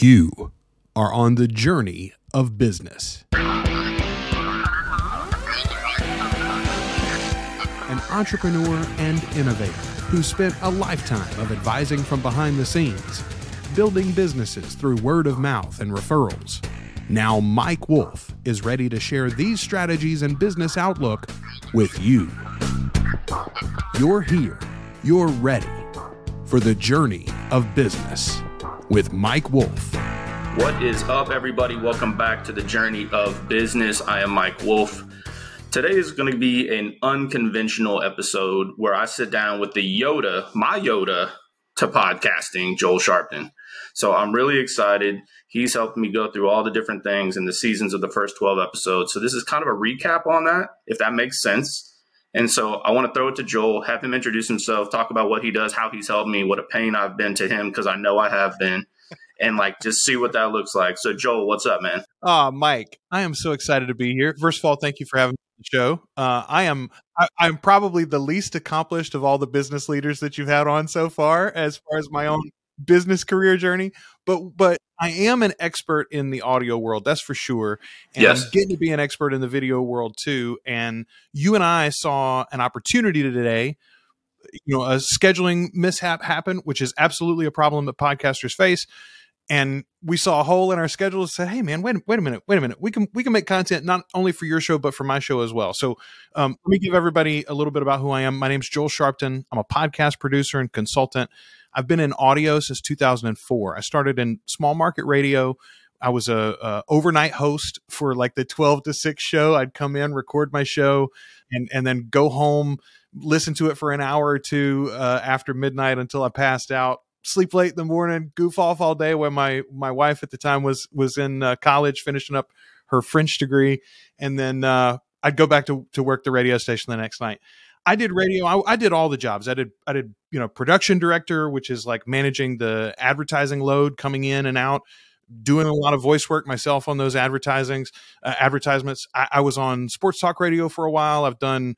You are on the journey of business. An entrepreneur and innovator who spent a lifetime of advising from behind the scenes, building businesses through word of mouth and referrals. Now, Mike Wolf is ready to share these strategies and business outlook with you. You're here, you're ready for the journey of business with Mike Wolf. What is up, everybody? Welcome back to the journey of business. I am Mike Wolf. Today is going to be an unconventional episode where I sit down with the Yoda, my Yoda to podcasting, Joel Sharpton. So I'm really excited. He's helped me go through all the different things in the seasons of the first 12 episodes. So this is kind of a recap on that, if that makes sense. And so I want to throw it to Joel, have him introduce himself, talk about what he does, how he's helped me, what a pain I've been to him because I know I have been, and like just see what that looks like. So Joel, what's up, man? Ah, Mike, I am so excited to be here. First of all, thank you for having me on the show. Uh, I am I, I'm probably the least accomplished of all the business leaders that you've had on so far, as far as my own business career journey. But but I am an expert in the audio world, that's for sure. And Yes. I'm getting to be an expert in the video world too. And you and I saw an opportunity today. You know, a scheduling mishap happened, which is absolutely a problem that podcasters face. And we saw a hole in our schedule and said, "Hey, man, wait, wait a minute, wait a minute. We can we can make content not only for your show but for my show as well." So, um, let me give everybody a little bit about who I am. My name's Joel Sharpton. I'm a podcast producer and consultant. I've been in audio since 2004. I started in small market radio. I was a, a overnight host for like the 12 to 6 show. I'd come in, record my show, and and then go home, listen to it for an hour or two uh, after midnight until I passed out. Sleep late in the morning, goof off all day. When my my wife at the time was was in uh, college, finishing up her French degree, and then uh, I'd go back to to work the radio station the next night. I did radio. I, I did all the jobs. I did I did you know production director, which is like managing the advertising load coming in and out, doing a lot of voice work myself on those advertisings uh, advertisements. I, I was on sports talk radio for a while. I've done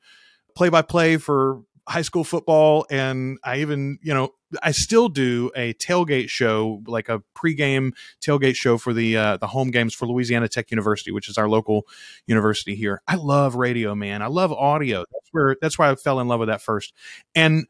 play by play for high school football, and I even you know I still do a tailgate show, like a pregame tailgate show for the uh, the home games for Louisiana Tech University, which is our local university here. I love radio, man. I love audio. That's where that's why I fell in love with that first. And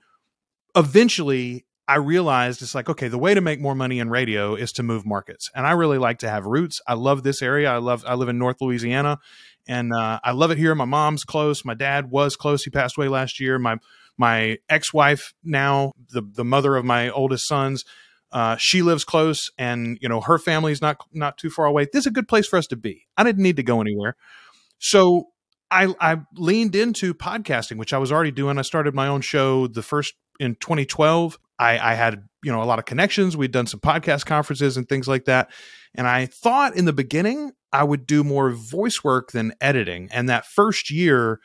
eventually I realized it's like, okay, the way to make more money in radio is to move markets. And I really like to have roots. I love this area. I love I live in North Louisiana and uh, I love it here. My mom's close. My dad was close. He passed away last year. My my ex-wife now, the the mother of my oldest sons, uh, she lives close, and you know her family's not not too far away. This is a good place for us to be. I didn't need to go anywhere, so I I leaned into podcasting, which I was already doing. I started my own show the first in 2012. I, I had you know a lot of connections. We'd done some podcast conferences and things like that, and I thought in the beginning I would do more voice work than editing. And that first year,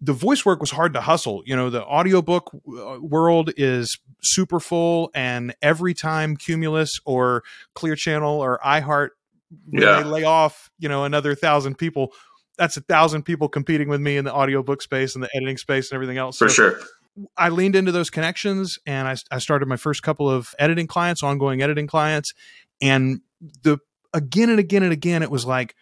the voice work was hard to hustle. You know, the audiobook uh, world is super full, and every time Cumulus or Clear Channel or iHeart Yeah. they lay off, you know, another thousand people, that's a thousand people competing with me in the audiobook space and the editing space and everything else. For So sure. I leaned into those connections and I, I started my first couple of editing clients, ongoing editing clients. And the again and again and again, it was like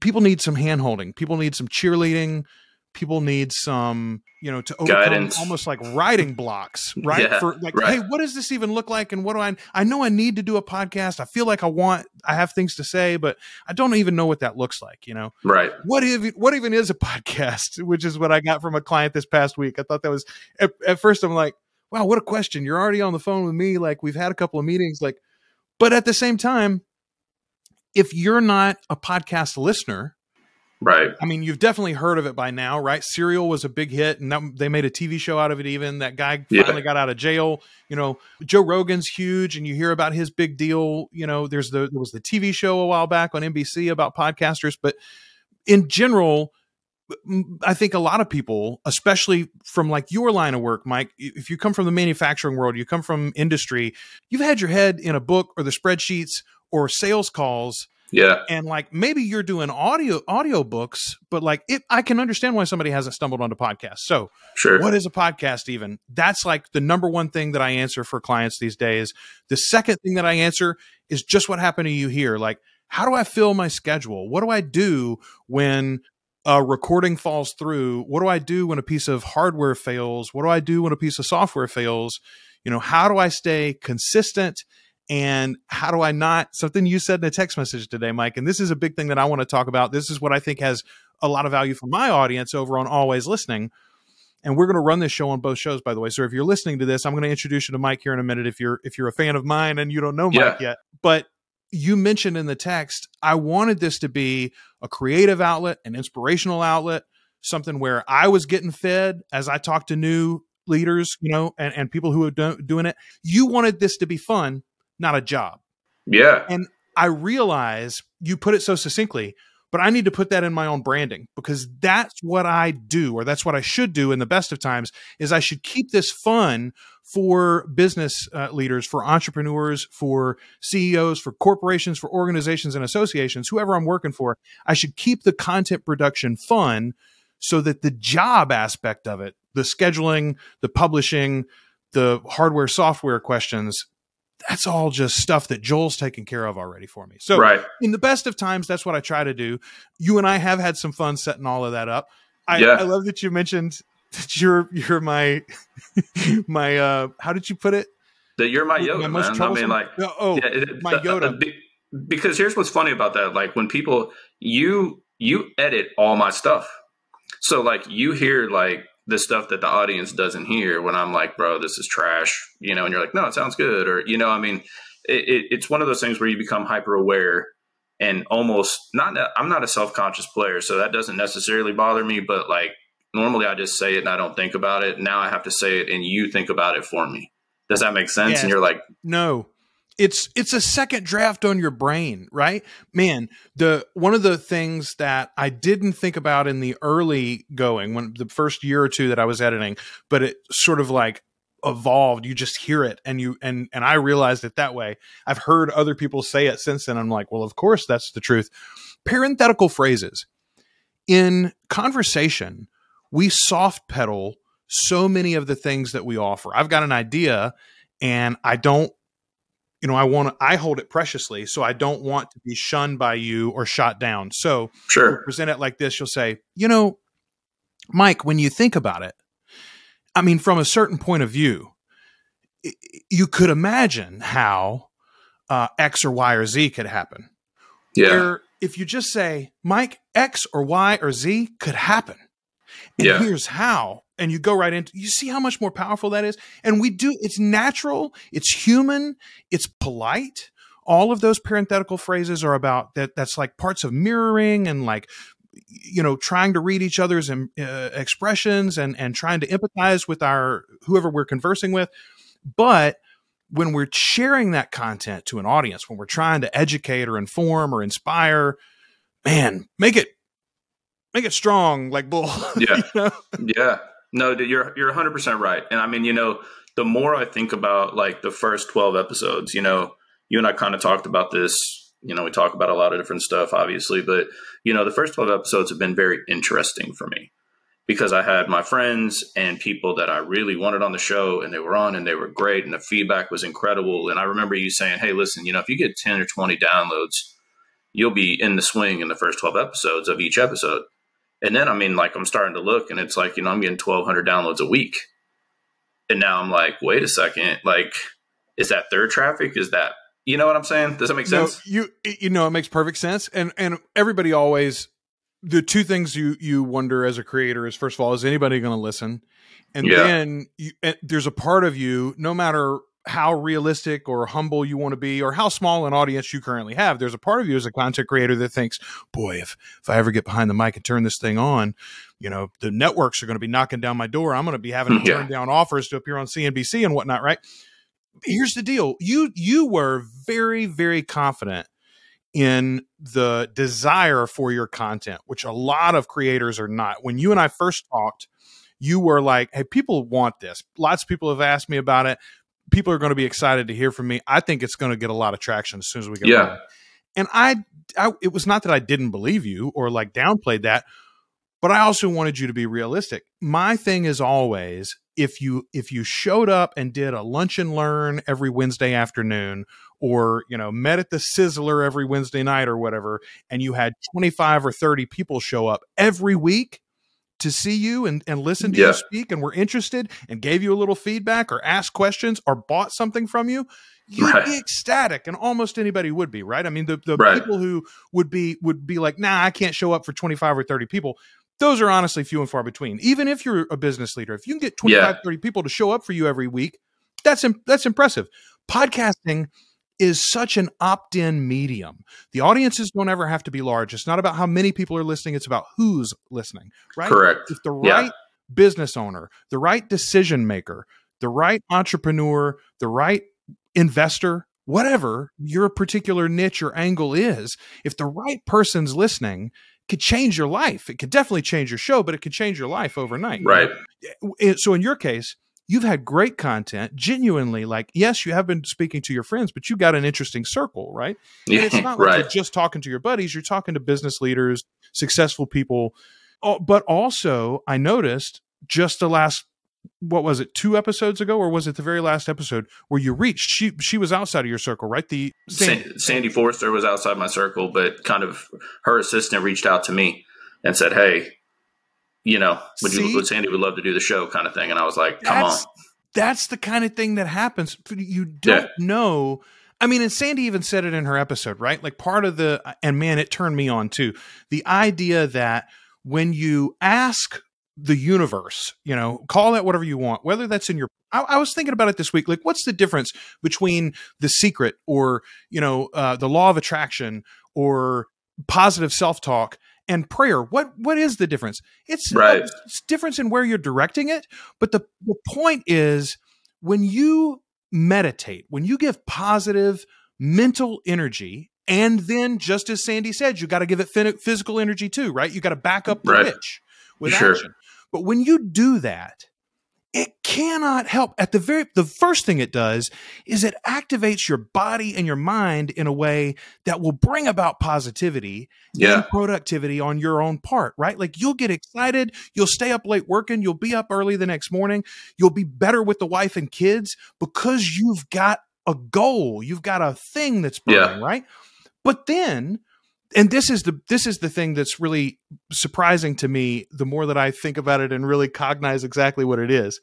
people need some hand holding, people need some cheerleading, people need some, you know, to overcome Guidance. almost like writing blocks, right? Yeah, For like, right. hey, what does this even look like? And what do I I know I need to do a podcast. I feel like I want I have things to say, but I don't even know what that looks like, you know Right. what even what even is a podcast which is what i got from a client this past week i thought that was at, at first i'm like wow what a question you're already on the phone with me like we've had a couple of meetings like but at the same time if you're not a podcast listener Right. i mean you've definitely heard of it by now right serial was a big hit and that, they made a tv show out of it even that guy Yeah. finally got out of jail you know joe rogan's huge and you hear about his big deal you know there's the there was the tv show a while back on nbc about podcasters but in general I think a lot of people, especially from like your line of work, Mike, if you come from the manufacturing world, you come from industry, you've had your head in a book or the spreadsheets or sales calls Yeah. And like maybe you're doing audio audio books, but like it I can understand why somebody hasn't stumbled onto podcasts. So Sure. what is a podcast even? That's like the number one thing that I answer for clients these days. The second thing that I answer is just what happened to you here. Like, how do I fill my schedule? What do I do when a recording falls through? What do I do when a piece of hardware fails? What do I do when a piece of software fails? You know, how do I stay consistent? And how do I not? Something you said in a text message today, Mike, and this is a big thing that I want to talk about. This is what I think has a lot of value for my audience over on Always Listening. And we're going to run this show on both shows, by the way. So if you're listening to this, I'm going to introduce you to Mike here in a minute. If you're if you're a fan of mine and you don't know Mike Yeah. yet, but you mentioned in the text, I wanted this to be a creative outlet, an inspirational outlet, something where I was getting fed as I talked to new leaders, you know, and, and people who are do- doing it. You wanted this to be fun, not a job. Yeah. And I realize you put it so succinctly, but I need to put that in my own branding because that's what I do, or that's what I should do in the best of times. Is I should keep this fun for business uh, leaders, for entrepreneurs, for CEOs, for corporations, for organizations and associations, whoever I'm working for. I should keep the content production fun so that the job aspect of it, the scheduling, the publishing, the hardware software questions, that's all just stuff that Joel's taken care of already for me. So right. in the best of times, that's what I try to do. You and I have had some fun setting all of that up. I, Yeah. I love that you mentioned that you're you're my my uh how did you put it? That you're my My Yoda, most man. I mean, like, oh yeah, it- my Yoda. be- because here's what's funny about that. Like when people you you edit all my stuff, so like you hear like the stuff that the audience doesn't hear when I'm like, bro, this is trash, you know, and you're like, no, it sounds good, or you know, I mean, it, it, it's one of those things where you become hyper aware and almost not. I'm not a self conscious player, so that doesn't necessarily bother me, but like normally I just say it and I don't think about it. Now I have to say it and you think about it for me. Does that make sense? Yes. And you're like, No. It's it's a second draft on your brain, right? Man, the one of the things that I didn't think about in the early going, when the first year or two that I was editing, but it sort of like evolved. You just hear it and you and and I realized it that way. I've heard other people say it since then. I'm like, well, of course that's the truth. Parenthetical phrases. In conversation, we soft pedal so many of the things that we offer. I've got an idea and I don't you know, I want to I hold it preciously, so I don't want to be shunned by you or shot down. So sure, present it like this, you'll say, "You know, Mike, when you think about it, I mean from a certain point of view, you could imagine how uh, X or Y or Z could happen. yeah, Where if you just say, Mike, X or Y or Z could happen. And Yeah. here's how. And you go right into you see how much more powerful that is? And we do it's natural, it's human, it's polite. All of those parenthetical phrases are about that that's like parts of mirroring and like you know trying to read each other's um, uh, expressions and and trying to empathize with our whoever we're conversing with but when we're sharing that content to an audience when we're trying to educate or inform or inspire man make it make it strong like bull Yeah. You know? yeah. No, you're you're 100 percent right. And I mean, you know, the more I think about like the first 12 episodes, you know, you and I kind of talked about this. You know, we talk about a lot of different stuff, obviously, but you know, the first 12 episodes have been very interesting for me because I had my friends and people that I really wanted on the show, and they were on, and they were great, and the feedback was incredible. And I remember you saying, "Hey, listen, you know, if you get 10 or 20 downloads, you'll be in the swing in the first 12 episodes of each episode." And then, I mean, like, I'm starting to look and it's like, you know, I'm getting 1,200 downloads a week. And now I'm like, wait a second. Like, is that third traffic? Is that, you know what I'm saying? Does that make No, sense? you you know it makes perfect sense and and everybody always the two things you you wonder as a creator is first of all is anybody going to listen and Yeah. then you, and there's a part of you no matter how realistic or humble you want to be or how small an audience you currently have there's a part of you as a content creator that thinks boy if if i ever get behind the mic and turn this thing on you know the networks are going to be knocking down my door. I'm going to be having to Yeah. turn down offers to appear on cnbc and whatnot right? Here's the deal. You you were very very confident in the desire for your content which a lot of creators are not. When you and i first talked you were like hey people want this. Lots of people have asked me about it people are going to be excited to hear from me i think it's going to get a lot of traction as soon as we get Yeah. and i I, it was not that I didn't believe you or like downplayed that, but I also wanted you to be realistic. My thing is always if you if you showed up and did a lunch and learn every Wednesday afternoon or you know met at the sizzler every wednesday night or whatever and you had 25 or 30 people show up every week to see you and, and listen to yeah. you speak and were interested and gave you a little feedback or asked questions or bought something from you you'd right. be ecstatic and almost anybody would be right i mean the, the right. people who would be would be like nah i can't show up for 25 or 30 people those are honestly few and far between even if you're a business leader if you can get 25 yeah. 30 people to show up for you every week that's that's impressive podcasting is such an opt in medium. The audiences don't ever have to be large. It's not about how many people are listening, it's about who's listening, right? Correct. If the right yeah. business owner, the right decision maker, the right entrepreneur, the right investor, whatever your particular niche or angle is, if the right person's listening, could change your life. It could definitely change your show, but it could change your life overnight. Right. Eh, eh, so in your case, you've had great content genuinely like yes you have been speaking to your friends but you got an interesting circle right? And it's not like you're just talking to your buddies you're talking to business leaders successful people. Oh, but also i noticed just the last what was it two episodes ago or was it the very last episode where you reached she she was outside of your circle right? The sandy, sandy forster was outside my circle but kind of her assistant reached out to me and said hey you know, would See, you, would Sandy would love to do the show kind of thing. And I was like, come on. That's the kind of thing that happens. You don't yeah. know. I mean, and Sandy even said it in her episode, right? Like part of the, and man, it turned me on too. The idea that when you ask the universe, you know, call that whatever you want, whether that's in your, I, I was thinking about it this week. Like, what's the difference between the secret or, you know, uh, the law of attraction or positive self talk and prayer. What what is the difference? It's right. It's difference in where you're directing it, but the the point is when you meditate, when you give positive mental energy, and then just as Sandy said, you got to give it physical energy too, right? You got to back up the right. pitch with sure. action. But when you do that, it cannot help at the very the first thing it does is it activates your body and your mind in a way that will bring about positivity yeah. and productivity on your own part right like you'll get excited you'll stay up late working you'll be up early the next morning you'll be better with the wife and kids because you've got a goal you've got a thing that's burning yeah. right but then and this is the this is the thing that's really surprising to me the more that I think about it and really cognize exactly what it is.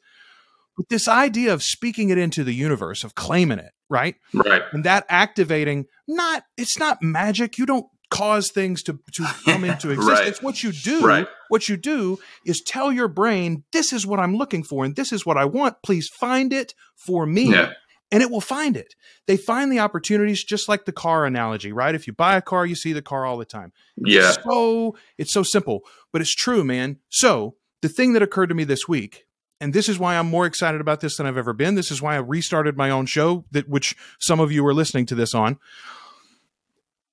But this idea of speaking it into the universe, of claiming it, right? Right. And that activating, not it's not magic. You don't cause things to, to come into existence. right. It's what you do. Right. What you do is tell your brain, this is what I'm looking for and this is what I want. Please find it for me. Yeah and it will find it. They find the opportunities just like the car analogy, right? If you buy a car, you see the car all the time. Yeah. It's so it's so simple, but it's true, man. So the thing that occurred to me this week, and this is why I'm more excited about this than I've ever been. This is why I restarted my own show, that which some of you are listening to this on.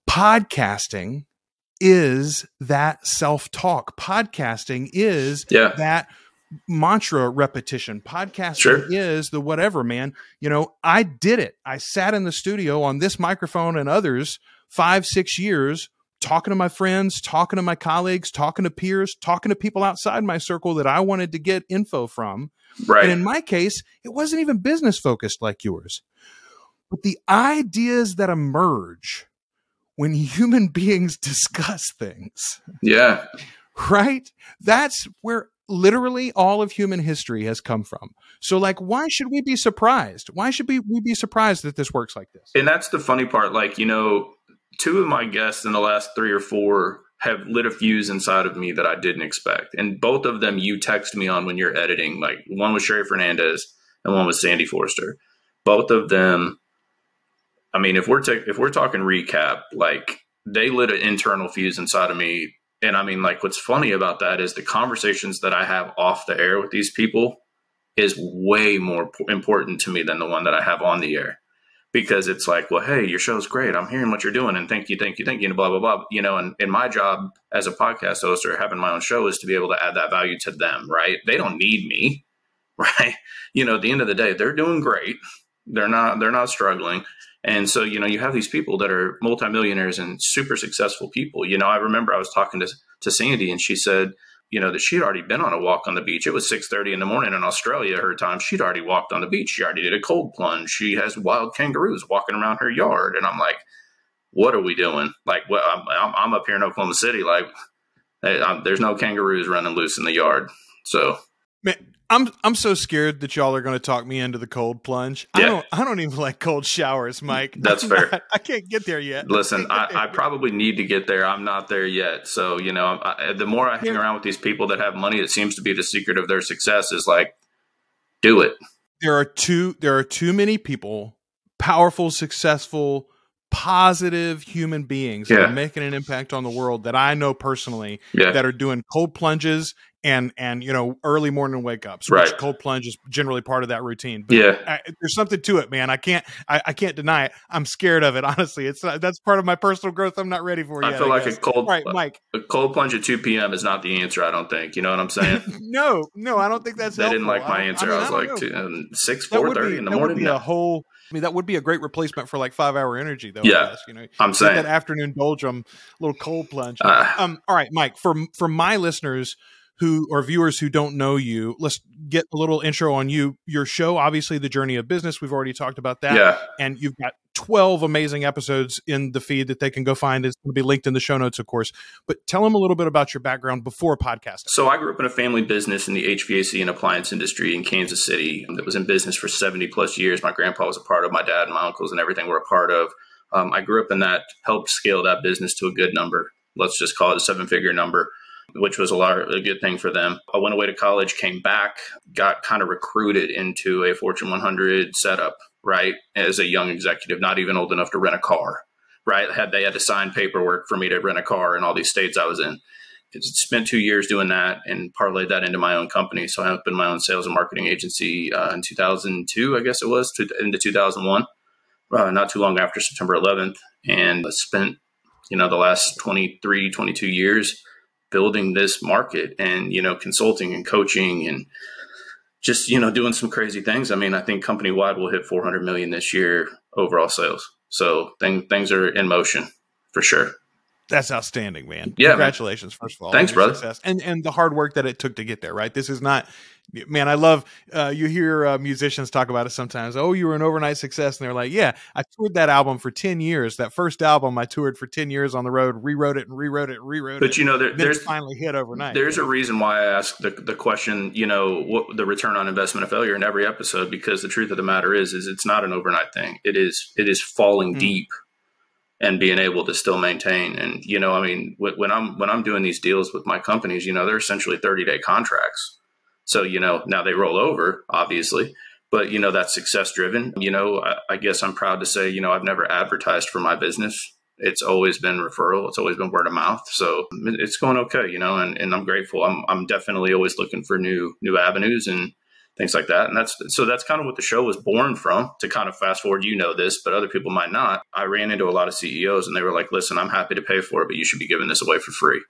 Podcasting is that self-talk. Podcasting is yeah. that mantra repetition. Podcasting sure. is the whatever, man. You know, I did it. I sat in the studio on this microphone and others five, six years talking to my friends, talking to my colleagues, talking to peers, talking to people outside my circle that I wanted to get info from. Right. And in my case, it wasn't even business focused like yours. But the ideas that emerge when human beings discuss things. Yeah. Right? That's where literally all of human history has come from. So like why should we be surprised? Why should we, we be surprised that this works like this? And that's the funny part like, you know, two of my guests in the last 3 or 4 have lit a fuse inside of me that I didn't expect. And both of them you text me on when you're editing. Like one was Sherry Fernandez and one was Sandy Forster. Both of them I mean, if we're ta- if we're talking recap, like they lit an internal fuse inside of me and I mean, like, what's funny about that is the conversations that I have off the air with these people is way more important to me than the one that I have on the air because it's like, well, hey, your show's great. I'm hearing what you're doing, and thank you, thank you, thank you, and blah blah blah. You know, and, and my job as a podcast host or having my own show is to be able to add that value to them. Right? They don't need me, right? You know, at the end of the day, they're doing great. They're not. They're not struggling. And so, you know, you have these people that are multimillionaires and super successful people. You know, I remember I was talking to, to Sandy and she said, you know, that she'd already been on a walk on the beach. It was 6.30 in the morning in Australia, her time. She'd already walked on the beach. She already did a cold plunge. She has wild kangaroos walking around her yard. And I'm like, what are we doing? Like, well, I'm, I'm up here in Oklahoma City. Like, hey, there's no kangaroos running loose in the yard. So, Man, I'm I'm so scared that y'all are going to talk me into the cold plunge. Yeah. I don't I don't even like cold showers, Mike. That's I'm fair. Not, I can't get there yet. Listen, I, I, I, probably need to get there. I'm not there yet. So you know, I, the more I hang around with these people that have money, it seems to be the secret of their success is like, do it. There are too there are too many people, powerful, successful, positive human beings yeah. that are making an impact on the world that I know personally yeah. that are doing cold plunges and and you know early morning wake ups right. cold plunge is generally part of that routine. But yeah. I, there's something to it man. I can't I, I, can't deny it. I'm scared of it honestly. It's uh, that's part of my personal growth. I'm not ready for it. i yet, feel like a cold right mike. a cold plunge at 2 p.m is not the answer i don't think. You know what i'm saying? No no i don't think that's they helpful. didn't like my answer i, mean, I was like two, um, 6 4 30 in the morning. be a whole I mean, that would be a great replacement for like five hour energy, though. Yeah, you know, I'm saying that afternoon doldrum, little cold plunge. Uh, um, all right, Mike. For for my listeners who or viewers who don't know you, let's get a little intro on you. Your show, obviously, the journey of business. We've already talked about that. Yeah, and you've got 12 amazing episodes in the feed that they can go find. It's going to be linked in the show notes, of course. But tell them a little bit about your background before podcasting. So, I grew up in a family business in the HVAC and appliance industry in Kansas City that was in business for 70 plus years. My grandpa was a part of, my dad and my uncles and everything were a part of. Um, I grew up in that, helped scale that business to a good number. Let's just call it a seven figure number which was a lot of, a good thing for them. I went away to college, came back, got kind of recruited into a Fortune 100 setup, right? As a young executive, not even old enough to rent a car, right? Had they had to sign paperwork for me to rent a car in all these states I was in. Spent two years doing that and parlayed that into my own company. So I opened my own sales and marketing agency uh, in 2002, I guess it was, to, into 2001, uh, not too long after September 11th, and spent you know the last 23, 22 years building this market and you know consulting and coaching and just you know doing some crazy things. I mean, I think company wide will hit 400 million this year overall sales. So thing, things are in motion for sure. That's outstanding, man. Yeah, congratulations, man. first of all. Thanks, brother. Success. And and the hard work that it took to get there. Right. This is not man, I love uh, you hear uh, musicians talk about it sometimes. Oh, you were an overnight success, and they're like, "Yeah, I toured that album for ten years. That first album, I toured for ten years on the road, rewrote it and rewrote it and rewrote but it. But you know, there, there's finally hit overnight. There's a reason why I ask the the question. You know, what the return on investment of failure in every episode, because the truth of the matter is, is it's not an overnight thing. It is it is falling mm. deep and being able to still maintain. And you know, I mean, when I'm when I'm doing these deals with my companies, you know, they're essentially 30 day contracts so, you know, now they roll over, obviously, but, you know, that's success driven. You know, I, I guess I'm proud to say, you know, I've never advertised for my business. It's always been referral. It's always been word of mouth. So it's going okay, you know, and, and I'm grateful. I'm, I'm definitely always looking for new, new avenues and things like that. And that's, so that's kind of what the show was born from to kind of fast forward. You know this, but other people might not. I ran into a lot of CEOs and they were like, listen, I'm happy to pay for it, but you should be giving this away for free.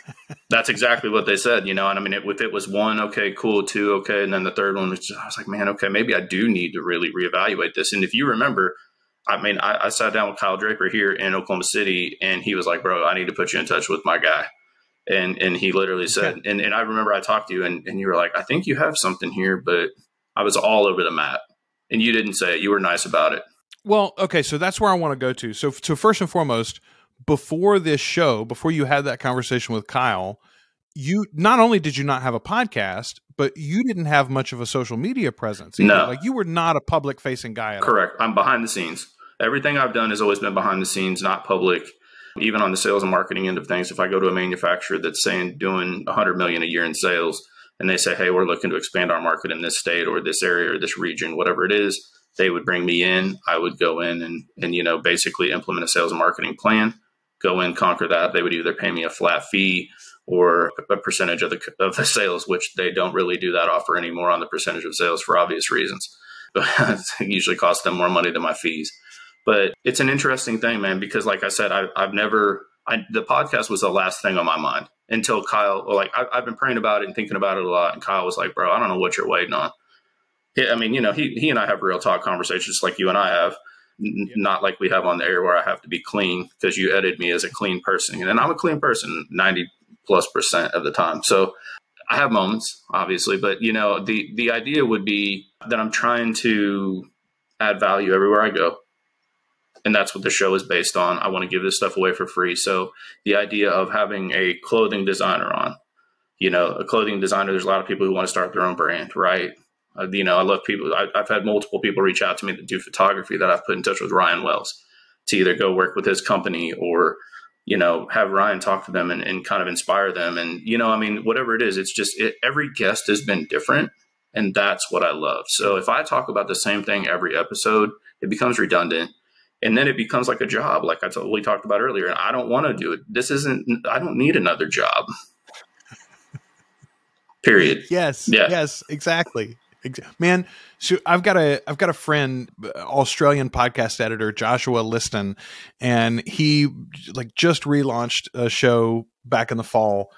That's exactly what they said, you know. And I mean, if it was one, okay, cool, two, okay, and then the third one was, just, I was like, man, okay, maybe I do need to really reevaluate this. And if you remember, I mean, I, I sat down with Kyle Draper here in Oklahoma City, and he was like, bro, I need to put you in touch with my guy. And and he literally said, and, and I remember I talked to you, and, and you were like, I think you have something here, but I was all over the map, and you didn't say it. You were nice about it. Well, okay, so that's where I want to go to. So, so first and foremost, before this show, before you had that conversation with Kyle, you not only did you not have a podcast, but you didn't have much of a social media presence. Either. No, like you were not a public facing guy. Correct. All. I'm behind the scenes. Everything I've done has always been behind the scenes, not public. Even on the sales and marketing end of things, if I go to a manufacturer that's saying doing 100 million a year in sales, and they say, "Hey, we're looking to expand our market in this state or this area or this region, whatever it is," they would bring me in. I would go in and and you know basically implement a sales and marketing plan go in, conquer that, they would either pay me a flat fee or a percentage of the of the sales, which they don't really do that offer anymore on the percentage of sales for obvious reasons. But it usually costs them more money than my fees. But it's an interesting thing, man, because like I said, I, have never. I, the podcast was the last thing on my mind until Kyle. Like I, have been praying about it and thinking about it a lot, and Kyle was like, "Bro, I don't know what you're waiting on." I mean, you know, he he and I have real talk conversations like you and I have, N- Not like we have on the air where I have to be clean because you edit me as a clean person. And I'm a clean person 90 plus percent of the time. So I have moments, obviously, but you know, the the idea would be that I'm trying to add value everywhere I go. And that's what the show is based on. I want to give this stuff away for free. So the idea of having a clothing designer on, you know, a clothing designer, there's a lot of people who want to start their own brand, right? Uh, you know, I love people. I, I've had multiple people reach out to me that do photography that I've put in touch with Ryan Wells to either go work with his company or you know, have Ryan talk to them and, and kind of inspire them. And, you know, I mean, whatever it is, it's just it, every guest has been different. And that's what I love. So if I talk about the same thing every episode, it becomes redundant. And then it becomes like a job, like I told, we talked about earlier. And I don't want to do it. This isn't, I don't need another job. Period. Yes. Yeah. Yes, exactly. Man, so I've got a I've got a friend, uh, Australian podcast editor Joshua Liston, and he like just relaunched a show back in the fall,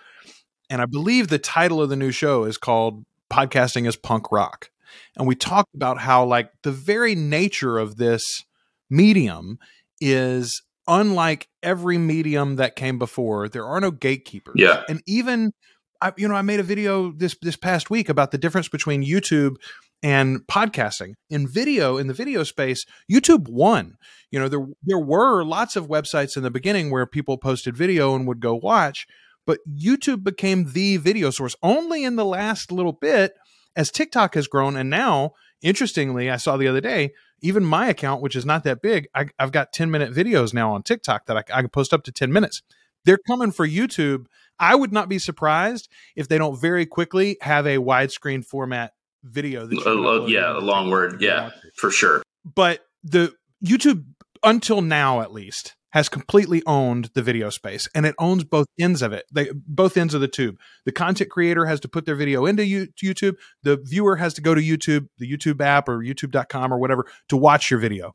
and I believe the title of the new show is called "Podcasting is Punk Rock," and we talked about how like the very nature of this medium is unlike every medium that came before. There are no gatekeepers, yeah, and even I, you know, I made a video this this past week about the difference between YouTube and podcasting. In video, in the video space, YouTube won. You know, there there were lots of websites in the beginning where people posted video and would go watch, but YouTube became the video source only in the last little bit as TikTok has grown. And now, interestingly, I saw the other day, even my account, which is not that big, I, have got 10 minute videos now on TikTok that I, I can post up to 10 minutes. They're coming for YouTube I would not be surprised if they don't very quickly have a widescreen format video. That uh, yeah, a long word. Yeah, for sure. But the YouTube, until now at least, has completely owned the video space and it owns both ends of it they both ends of the tube the content creator has to put their video into youtube the viewer has to go to youtube the youtube app or youtube.com or whatever to watch your video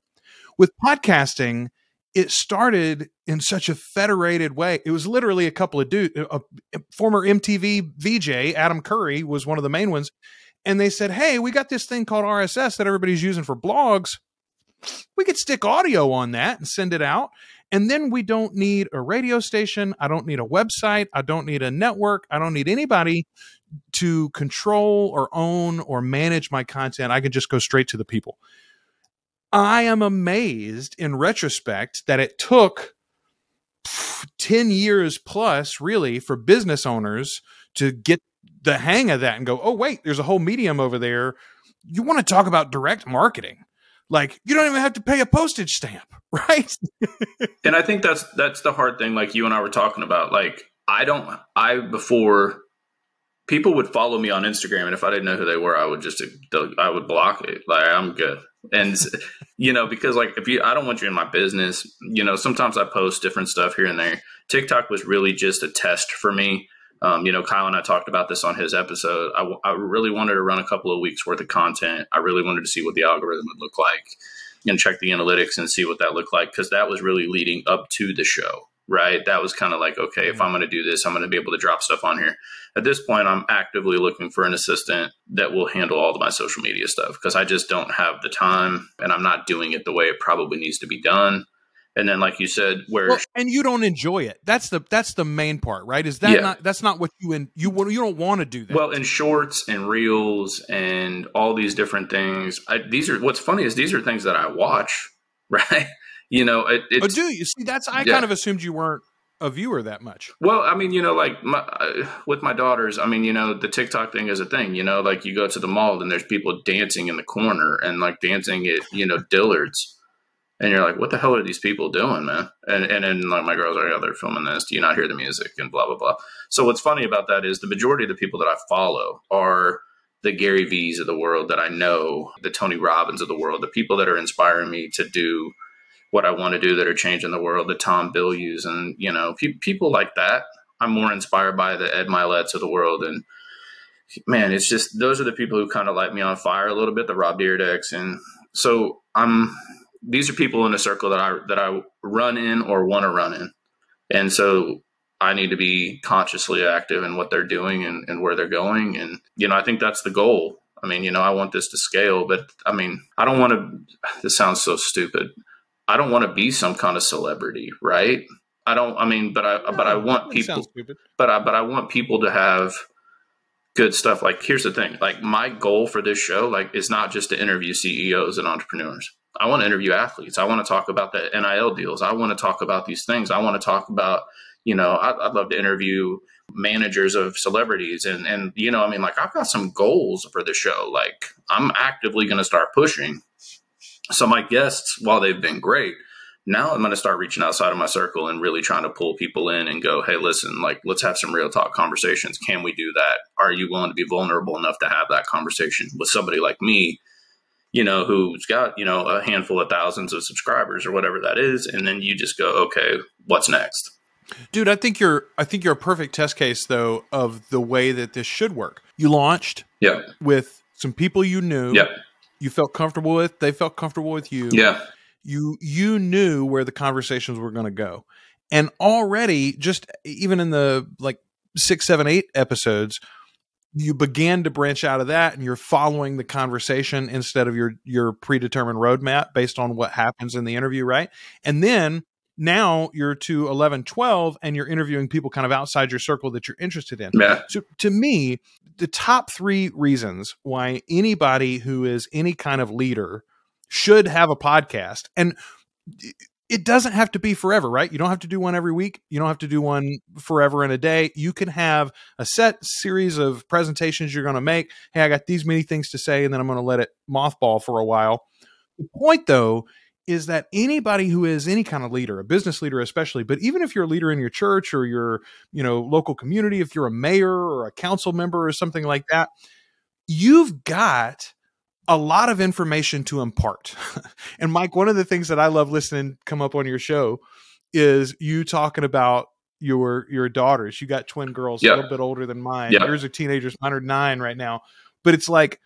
with podcasting it started in such a federated way. It was literally a couple of dudes. A, uh, a uh, former MTV VJ, Adam Curry, was one of the main ones. And they said, Hey, we got this thing called RSS that everybody's using for blogs. We could stick audio on that and send it out. And then we don't need a radio station. I don't need a website. I don't need a network. I don't need anybody to control or own or manage my content. I can just go straight to the people. I am amazed in retrospect that it took 10 years plus, really, for business owners to get the hang of that and go, oh, wait, there's a whole medium over there. You want to talk about direct marketing. Like you don't even have to pay a postage stamp, right? and I think that's that's the hard thing like you and I were talking about. Like I don't I before people would follow me on Instagram and if I didn't know who they were, I would just I would block it. Like I'm good and you know because like if you i don't want you in my business you know sometimes i post different stuff here and there tiktok was really just a test for me um, you know kyle and i talked about this on his episode I, I really wanted to run a couple of weeks worth of content i really wanted to see what the algorithm would look like and check the analytics and see what that looked like because that was really leading up to the show right? That was kind of like, okay, if I'm going to do this, I'm going to be able to drop stuff on here. At this point, I'm actively looking for an assistant that will handle all of my social media stuff because I just don't have the time and I'm not doing it the way it probably needs to be done. And then, like you said, where well, and you don't enjoy it. That's the that's the main part, right? Is that yeah. not that's not what you and you you don't want to do that. Well, in shorts and reels and all these different things, I, these are what's funny is these are things that I watch, right? you know, it, oh, do you see? That's I yeah. kind of assumed you weren't a viewer that much. Well, I mean, you know, like my, uh, with my daughters, I mean, you know, the TikTok thing is a thing. You know, like you go to the mall and there's people dancing in the corner and like dancing at you know Dillard's, and you're like, what the hell are these people doing, man? And and like my girls are, oh, they're filming this. Do you not hear the music and blah blah blah. So what's funny about that is the majority of the people that I follow are the Gary V's of the world that I know, the Tony Robbins of the world, the people that are inspiring me to do what I want to do that are changing the world, the Tom Bilyeu and you know pe- people like that. I'm more inspired by the Ed Myletts of the world, and man, it's just those are the people who kind of light me on fire a little bit. The Rob Dyrdeks, and so I'm. These are people in a circle that I that I run in or want to run in, and so I need to be consciously active in what they're doing and, and where they're going, and you know I think that's the goal. I mean, you know, I want this to scale, but I mean, I don't want to. This sounds so stupid I don't want to be some kind of celebrity, right? I don't. I mean, but I No, but I want people. But I but I want people to have good stuff. Like here's the thing. Like my goal for this show, like, is not just to interview CEOs and entrepreneurs. I want to interview athletes. I want to talk about the NIL deals. I want to talk about these things. I want to talk about, you know, I, I'd love to interview managers of celebrities and and you know, I mean, like I've got some goals for the show. Like I'm actively going to start pushing. So my guests, while they've been great, now I'm going to start reaching outside of my circle and really trying to pull people in and go, hey, listen, like, let's have some real talk conversations. Can we do that? Are you willing to be vulnerable enough to have that conversation with somebody like me, you know, who's got, you know, a handful of thousands of subscribers or whatever that is? And then you just go, okay, what's next? Dude, I think you're I think you're a perfect test case though of the way that this should work. You launched Yeah. with some people you knew, Yeah. you felt comfortable with, they felt comfortable with you. Yeah. You you knew where the conversations were going to go. And already just even in the like six, seven, eight episodes, you began to branch out of that and you're following the conversation instead of your your predetermined roadmap based on what happens in the interview, right? And then now you're to 11 12 and you're interviewing people kind of outside your circle that you're interested in Yeah. so to me the top three reasons why anybody who is any kind of leader should have a podcast and it doesn't have to be forever right? You don't have to do one every week. You don't have to do one forever in a day. You can have a set series of presentations you're going to make. Hey i got these many things to say and then i'm going to let it mothball for a while. The point though is that anybody who is any kind of leader, a business leader especially, but even if you're a leader in your church or your, you know, local community, if you're a mayor or a council member or something like that, you've got a lot of information to impart. and Mike, one of the things that I love listening come up on your show is you talking about your your daughters. You got twin girls, Yeah. a little bit older than mine. Yeah. Yours are teenagers, mine are nine right now. But it's like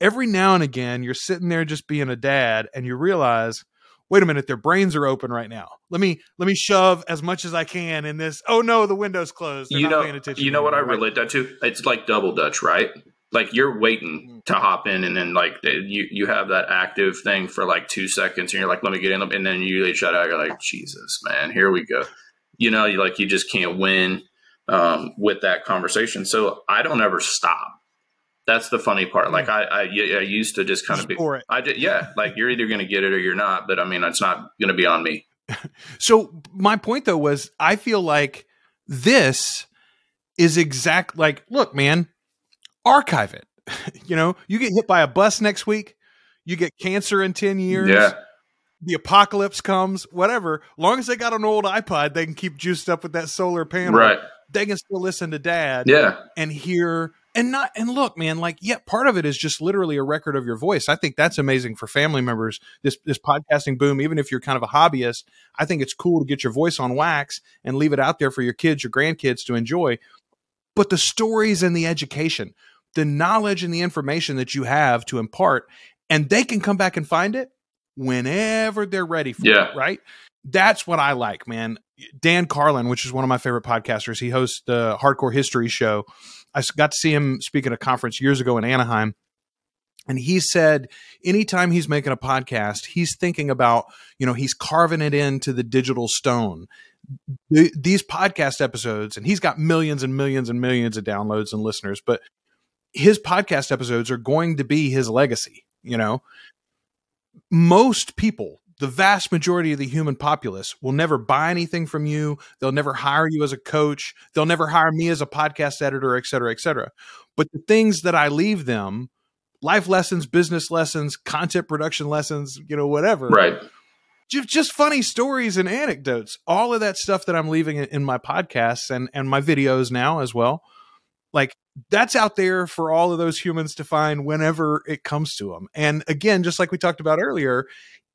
every now and again you're sitting there just being a dad and you realize wait a minute their brains are open right now let me let me shove as much as i can in this oh no the window's closed They're you not know, paying attention you know what I relate that to? It's like double dutch, right? Like you're waiting to hop in, and then like you you have that active thing for like two seconds, and you're like, "Let me get in," and then you shut out. You're like, "Jesus, man, here we go." You know, you like you just can't win um, with that conversation. So I don't ever stop. That's the funny part. Like I, I, I used to just kind of be. I did, yeah. Like you're either going to get it or you're not. But I mean, it's not going to be on me. So my point though was I feel like this is exact like look man archive it. You know you get hit by a bus next week you get cancer in 10 years Yeah, the apocalypse comes whatever. Long as they got an old ipod they can keep juiced up with that solar panel. Right. they can still listen to dad Yeah, and hear and not and look man like yeah part of it is just literally a record of your voice. I think that's amazing for family members this this podcasting boom even if you're kind of a hobbyist i think it's cool to get your voice on wax and leave it out there for your kids your grandkids to enjoy. But the stories and the education the knowledge and the information that you have to impart and they can come back and find it whenever they're ready for Yeah. it right that's what i like man dan carlin which is one of my favorite podcasters he hosts the hardcore history show I got to see him speak at a conference years ago in Anaheim. And he said, anytime he's making a podcast, he's thinking about, you know, he's carving it into the digital stone. Th- these podcast episodes, and he's got millions and millions and millions of downloads and listeners, but his podcast episodes are going to be his legacy. You know, most people, the vast majority of the human populace, will never buy anything from you. They'll never hire you as a coach. They'll never hire me as a podcast editor, et cetera, et cetera. But the things that I leave them, life lessons, business lessons, content production lessons, you know, whatever, right. ju- just funny stories and anecdotes all of that stuff that i'm leaving in- in my podcasts and and my videos now as well like that's out there for all of those humans to find whenever it comes to them and again just like we talked about earlier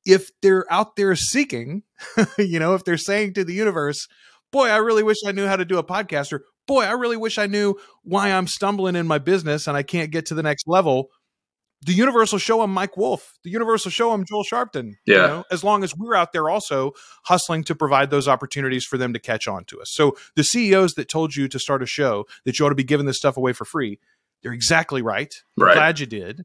if they're out there seeking you know if they're saying to the universe boy i really wish i knew how to do a podcast or boy i really wish i knew why i'm stumbling in my business and i can't get to the next level the universe will show them Mike Wolf. The universe will show them Joel Sharpton. You Yeah. know, as long as we're out there also hustling to provide those opportunities for them to catch on to us. So the CEOs that told you to start a show that you ought to be giving this stuff away for free, they're exactly right. Right. Glad you did.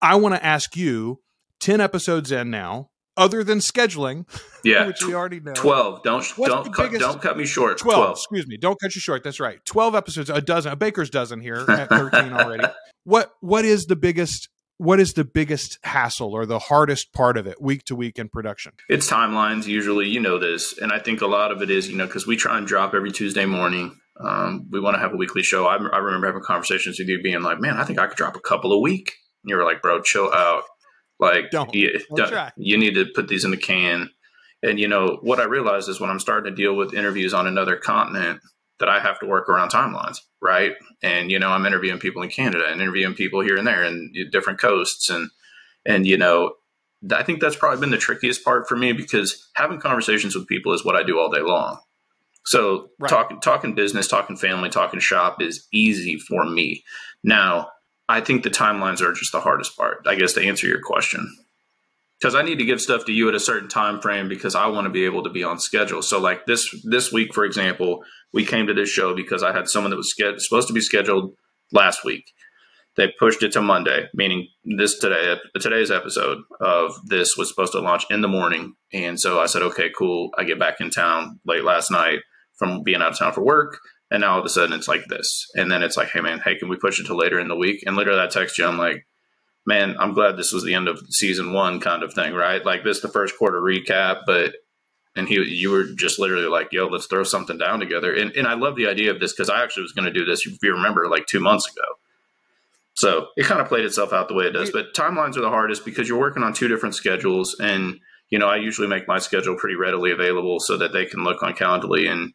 I want to ask you, 10 episodes in now, other than scheduling, Yeah, which we already know. twelve. Don't don't cut, biggest- don't cut me short. 12, Twelve. excuse me don't cut you short that's right 12 episodes a dozen a baker's dozen here at 13 already what what is the biggest what is the biggest hassle or the hardest part of it week to week in production It's timelines usually. You know this, and I think a lot of it is you know because we try and drop every Tuesday morning. Um, we want to have a weekly show. I, I remember having conversations with you, being like, "Man, I think I could drop a couple a week." And you were like, "Bro, chill out. Like, Don't. you, Don't you need to put these in the can." And you know what I realized is when I'm starting to deal with interviews on another continent, that I have to work around timelines, right? And you know, I'm interviewing people in Canada and interviewing people here and there and different coasts, and and you know, I think that's probably been the trickiest part for me because having conversations with people is what I do all day long. So Right. talking talking business, talking family, talking shop is easy for me. Now, I think the timelines are just the hardest part. I guess to answer your question. Because I need to give stuff to you at a certain time frame because I want to be able to be on schedule. So like this this week, for example, we came to this show because I had someone that was sched- supposed to be scheduled last week. They pushed it to Monday, meaning this today today's episode of this was supposed to launch in the morning. And so I said, okay, cool. I get back in town late last night from being out of town for work. And now all of a sudden it's like this. And then it's like, hey man, hey, can we push it to later in the week? And later that text you, I'm like, man, I'm glad this was the end of season one kind of thing, right? Like this the first quarter recap, but and he you were just literally like, yo, let's throw something down together. And and I love the idea of this because I actually was gonna do this, if you remember, like two months ago. So it kind of played itself out the way it does. But timelines are the hardest because you're working on two different schedules and you know, I usually make my schedule pretty readily available so that they can look on Calendly and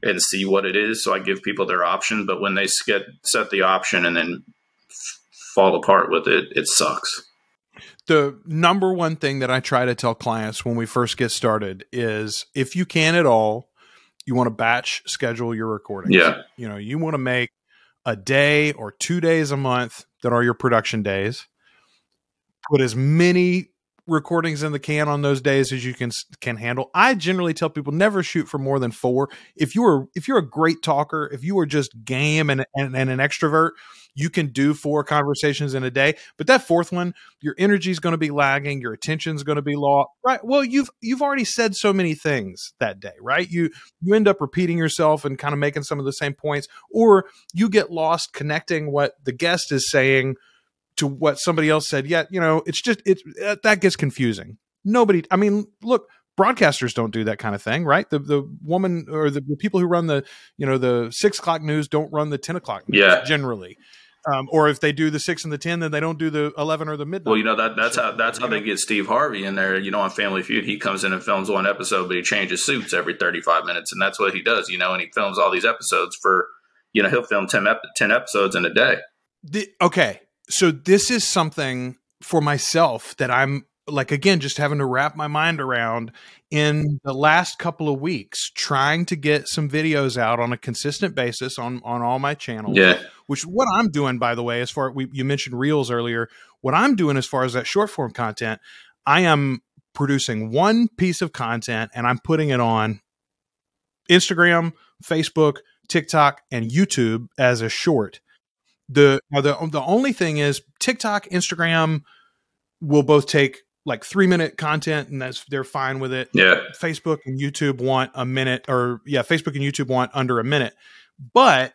and see what it is. So I give people their option, but when they get set the option and then fall apart with it, it sucks. the number one thing that I try to tell clients when we first get started is if you can at all, you want to batch schedule your recordings. Yeah. You know, you want to make a day or two days a month that are your production days. Put as many recordings in the can on those days as you can can handle. I generally tell people never shoot for more than four. If you are if you're a great talker, if you are just game and, and, and an extrovert, you can do four conversations in a day. But that fourth one, your energy is going to be lagging, your attention's going to be lost. Right. Well, you've you've already said so many things that day, right? You you end up repeating yourself and kind of making some of the same points, or you get lost connecting what the guest is saying to what somebody else said. Yet, you know, it's just it's uh, that gets confusing. Nobody, I mean, look, broadcasters don't do that kind of thing, right? The the woman or the, the people who run the you know the six o'clock news don't run the ten o'clock news Yeah. generally. Um, or if they do the six and the ten, then they don't do the eleven or the midnight. Well, you know that that's how that's how they get Steve Harvey in there. You know, on Family Feud, he comes in and films one episode, but he changes suits every thirty-five minutes, and that's what he does. You know, and he films all these episodes for, you know, he'll film 10, ep- 10 episodes in a day. The, okay, so this is something for myself that I'm like again just having to wrap my mind around in the last couple of weeks trying to get some videos out on a consistent basis on on all my channels Yeah, which what I'm doing by the way as far we you mentioned reels earlier what I'm doing as far as that short form content I am producing one piece of content and I'm putting it on Instagram, Facebook, TikTok and YouTube as a short the now the the only thing is TikTok, Instagram will both take like 3 minute content and that's they're fine with it yeah, Facebook and YouTube want a minute, or yeah, Facebook and YouTube want under a minute. But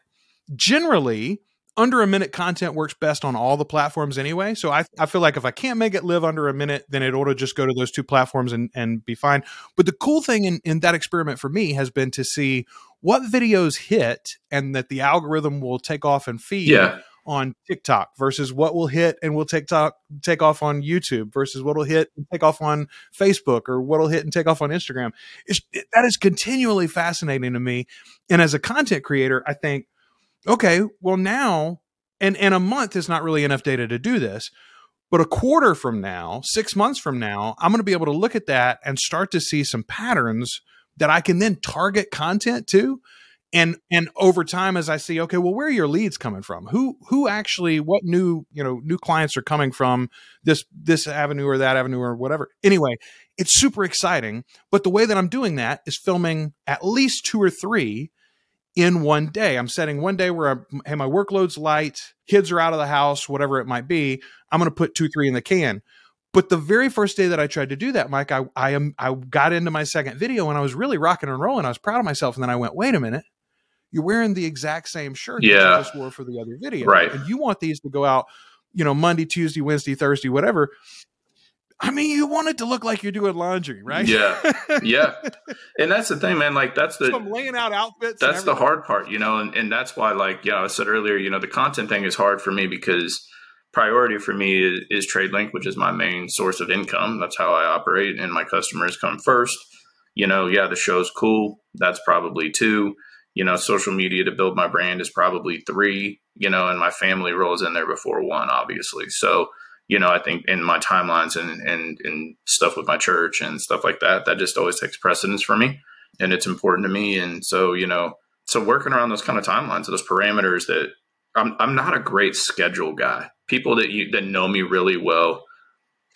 generally, under a minute content works best on all the platforms anyway. So I, I feel like if I can't make it live under a minute, then it ought to just go to those two platforms and, and be fine. But the cool thing in, in that experiment for me has been to see what videos hit and that the algorithm will take off and feed yeah, on TikTok versus what will hit and will TikTok take off on YouTube versus what will hit and take off on Facebook or what will hit and take off on Instagram. It's, it, that is continually fascinating to me. And as a content creator, I think, okay, well now, and and a month is not really enough data to do this. But a quarter from now, six months from now, I'm going to be able to look at that and start to see some patterns that I can then target content to and and over time as i see okay well where are your leads coming from? Who who actually what new you know new clients are coming from this this avenue or that avenue or whatever. Anyway it's super exciting but the way that i'm doing that is filming at least two or three in one day. I'm setting one day where I'm, hey my workload's light kids are out of the house whatever it might be i'm going to put two three in the can But the very first day that I tried to do that, Mike, I I am I got into my second video and I was really rocking and rolling. I was proud of myself, and then I went, wait a minute, you're wearing the exact same shirt that Yeah. you just wore for the other video, Right. And you want these to go out, you know, Monday, Tuesday, Wednesday, Thursday, whatever. I mean, you want it to look like you're doing laundry, right? Yeah. Yeah. And that's the thing, man. Like that's the so I'm laying out outfits. that's the hard part, you know, and, and that's why, like, you know, I said earlier, you know, the content thing is hard for me because priority for me is, is TradeLink, which is my main source of income. That's how I operate, and my customers come first. You know, yeah, the show's cool. That's probably two. You know, social media to build my brand is probably three. You know, and my family rolls in there before one, obviously. So, you know, I think in my timelines and and and stuff with my church and stuff like that, that just always takes precedence for me and it's important to me. And so, you know, so working around those kind of timelines, those parameters that I'm, I'm not a great schedule guy. People that you, that know me really well,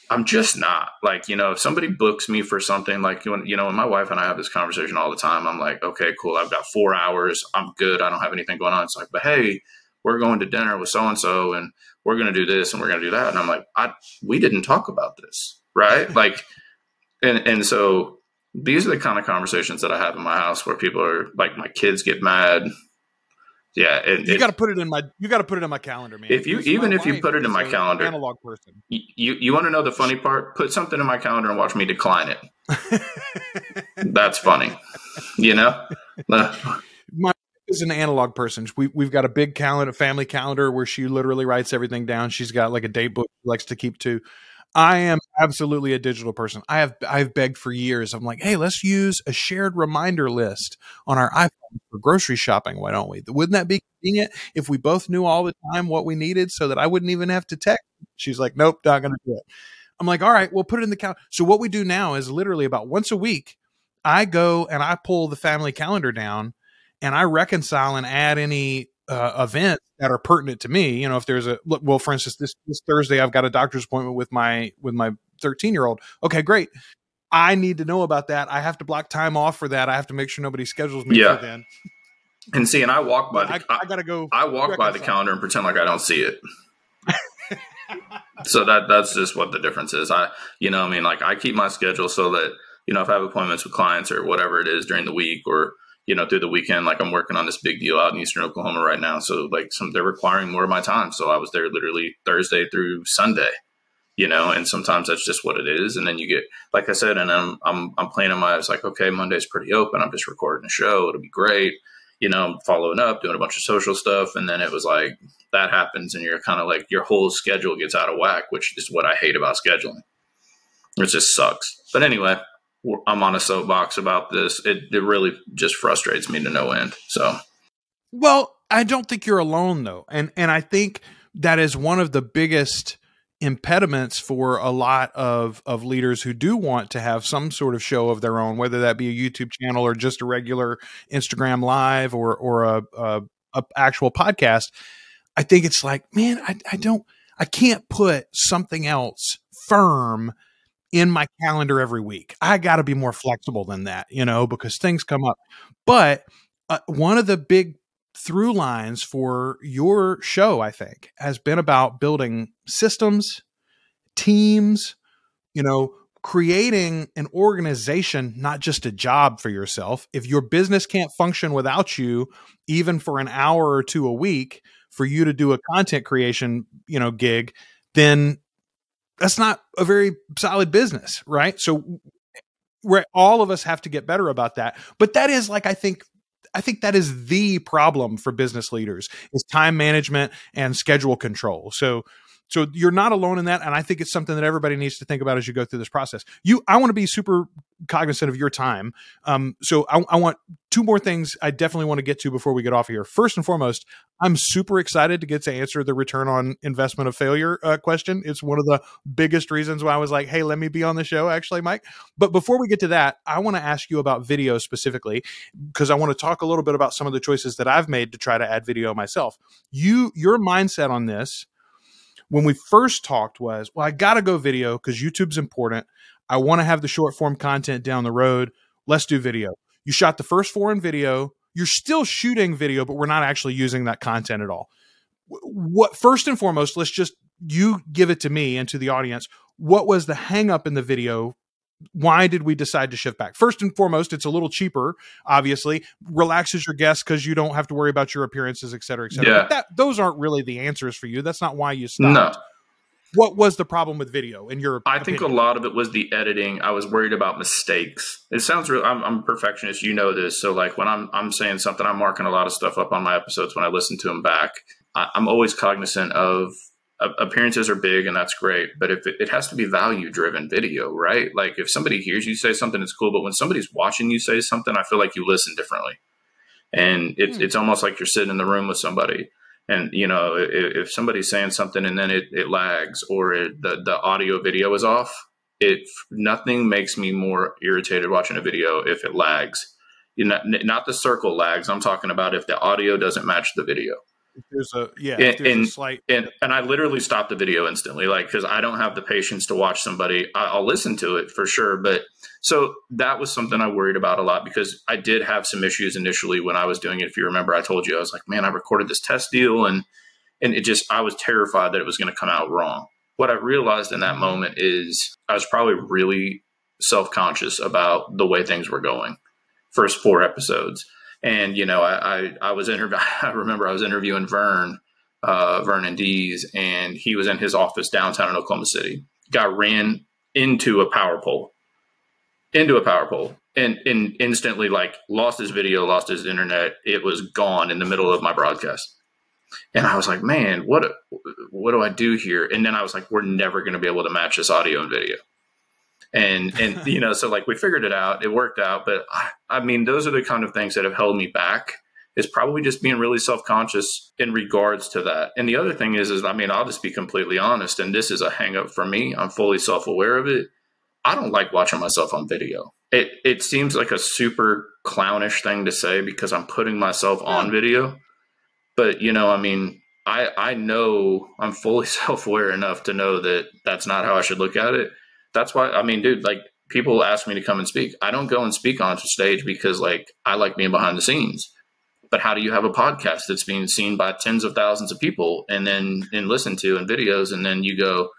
I'm just not like, you know, if somebody books me for something like, you know, you know, and my wife and I have this conversation all the time. I'm like, okay, cool. I've got four hours. I'm good. I don't have anything going on. It's like, but Hey, we're going to dinner with so-and-so and we're going to do this and we're going to do that. And I'm like, I, we didn't talk about this. Right. like, and, and so these are the kind of conversations that I have in my house where people are like, my kids get mad. Yeah, it, You got to put it in my. You got to put it in my calendar, man. If you- even if you put it in my calendar- analog person. you you want to know the funny part? Put something in my calendar and watch me decline it. That's funny, you know. Uh, my is an analog person. We we've got a big calendar, family calendar, where she literally writes everything down. She's got like a date book she likes to keep to. I am absolutely a digital person. I have I've begged for years. I'm like, hey, let's use a shared reminder list on our iPhone for grocery shopping. Why don't we? Wouldn't that be convenient if we both knew all the time what we needed, so that I wouldn't even have to text? She's like, nope, not going to do it. I'm like, all right, we'll put it in the calendar. So what we do now is literally about once a week, I go and I pull the family calendar down and I reconcile and add any uh, events that are pertinent to me. You know, if there's a look, well, for instance, this this Thursday I've got a doctor's appointment with my with my 13 year old. Okay, great. I need to know about that. I have to block time off for that. I have to make sure nobody schedules me Yeah. for then. and see, and I walk by I, the I, got to go. I walk by the calendar and pretend like I don't see it. so that that's just what the difference is. I you know, I mean, like I keep my schedule so that you know if I have appointments with clients or whatever it is during the week or you know through the weekend, like I'm working on this big deal out in Eastern Oklahoma right now. So like some they're requiring more of my time. So I was there literally Thursday through Sunday. You know, and sometimes that's just what it is. And then you get, like I said, and I'm I'm I'm planning my. I was like, okay, Monday's pretty open. I'm just recording a show. It'll be great you know, following up, doing a bunch of social stuff. And then it was like that happens and you're kind of like your whole schedule gets out of whack, which is what I hate about scheduling. It just sucks. But anyway, I'm on a soapbox about this. It, it really just frustrates me to no end. So, Well, I don't think you're alone though. And and I think that is one of the biggest impediments for a lot of of leaders who do want to have some sort of show of their own, whether that be a YouTube channel or just a regular Instagram live or or a, a, a actual podcast. I think it's like, man, I, I don't I can't put something else firm in my calendar every week. I got to be more flexible than that, you know, because things come up. But uh, one of the big through lines for your show, I think, has been about building systems, teams, you know, creating an organization, not just a job for yourself. If your business can't function without you, even for an hour or two a week, for you to do a content creation, you know, gig, then that's not a very solid business, right? So where all of us have to get better about that. But that is like I think I think that is the problem for business leaders is time management and schedule control. So so you're not alone in that and I think it's something that everybody needs to think about as you go through this process. You I want to be super cognizant of your time. Um so I, I want two more things I definitely want to get to before we get off of here. First and foremost, I'm super excited to get to answer the return on investment of failure uh, question. It's one of the biggest reasons why I was like, "Hey, let me be on the show." Actually, Mike. But before we get to that, I want to ask you about video specifically because I want to talk a little bit about some of the choices that I've made to try to add video myself. You, your mindset on this when we first talked was, "Well, I got to go video because YouTube's important. I want to have the short form content down the road. Let's do video." You shot the first four in video. You're still shooting video, but we're not actually using that content at all. What first and foremost, let's just you give it to me and to the audience. What was the hang up in the video? Why did we decide to shift back? First and foremost, it's a little cheaper, obviously, relaxes your guests because you don't have to worry about your appearances, et cetera, et cetera. Yeah. But that, those aren't really the answers for you. That's not why you stopped. No, What was the problem with video in your I think a lot of it was the editing. I was worried about mistakes. It sounds real. I'm, I'm a perfectionist. You know this. So like when I'm I'm saying something, I'm marking a lot of stuff up on my episodes when I listen to them back. I, I'm always cognizant of appearances are big and that's great, but if it, it has to be value driven video, right? Like if somebody hears you say something, it's cool, but when somebody's watching you say something, I feel like you listen differently, and it's Hmm. it's almost like you're sitting in the room with somebody. And you know, if, if somebody's saying something and then it, it lags or it, the the audio video is off, it nothing makes me more irritated watching a video if it lags. You know, not the circle lags. I'm talking about if the audio doesn't match the video. There's a yeah, And- there's a and- slight And and I literally stop the video instantly, like because I don't have the patience to watch somebody. I, I'll listen to it for sure, but so that was something I worried about a lot because I did have some issues initially when I was doing it. If you remember, I told you I was like, man, I recorded this test deal, and and it just I was terrified that it was going to come out wrong. What I realized in that mm-hmm. moment is I was probably really self conscious about the way things were going. First four episodes, and you know, I I, I was interview. I remember I was interviewing Vern uh, Vernon Dees, and he was in his office downtown in Oklahoma City. Guy ran into a power pole, into a power pole, and, and instantly like lost his video, lost his internet. It was gone in the middle of my broadcast, and I was like, man, what what do I do here? And then I was like, we're never going to be able to match this audio and video. And and you know, so like we figured it out, it worked out. But I, I mean, those are the kind of things that have held me back is probably just being really self-conscious in regards to that. And the other thing is, is I mean, I'll just be completely honest, and this is a hang up for me. I'm fully self-aware of it. I don't like watching myself on video. It it seems like a super clownish thing to say because I'm putting myself on video. But you know, I mean, I I know I'm fully self-aware enough to know that that's not how I should look at it. That's why I mean, dude, like people ask me to come and speak. I don't go and speak on stage because like I like being behind the scenes but how do you have a podcast that's being seen by tens of thousands of people and then and listened to in videos and then you go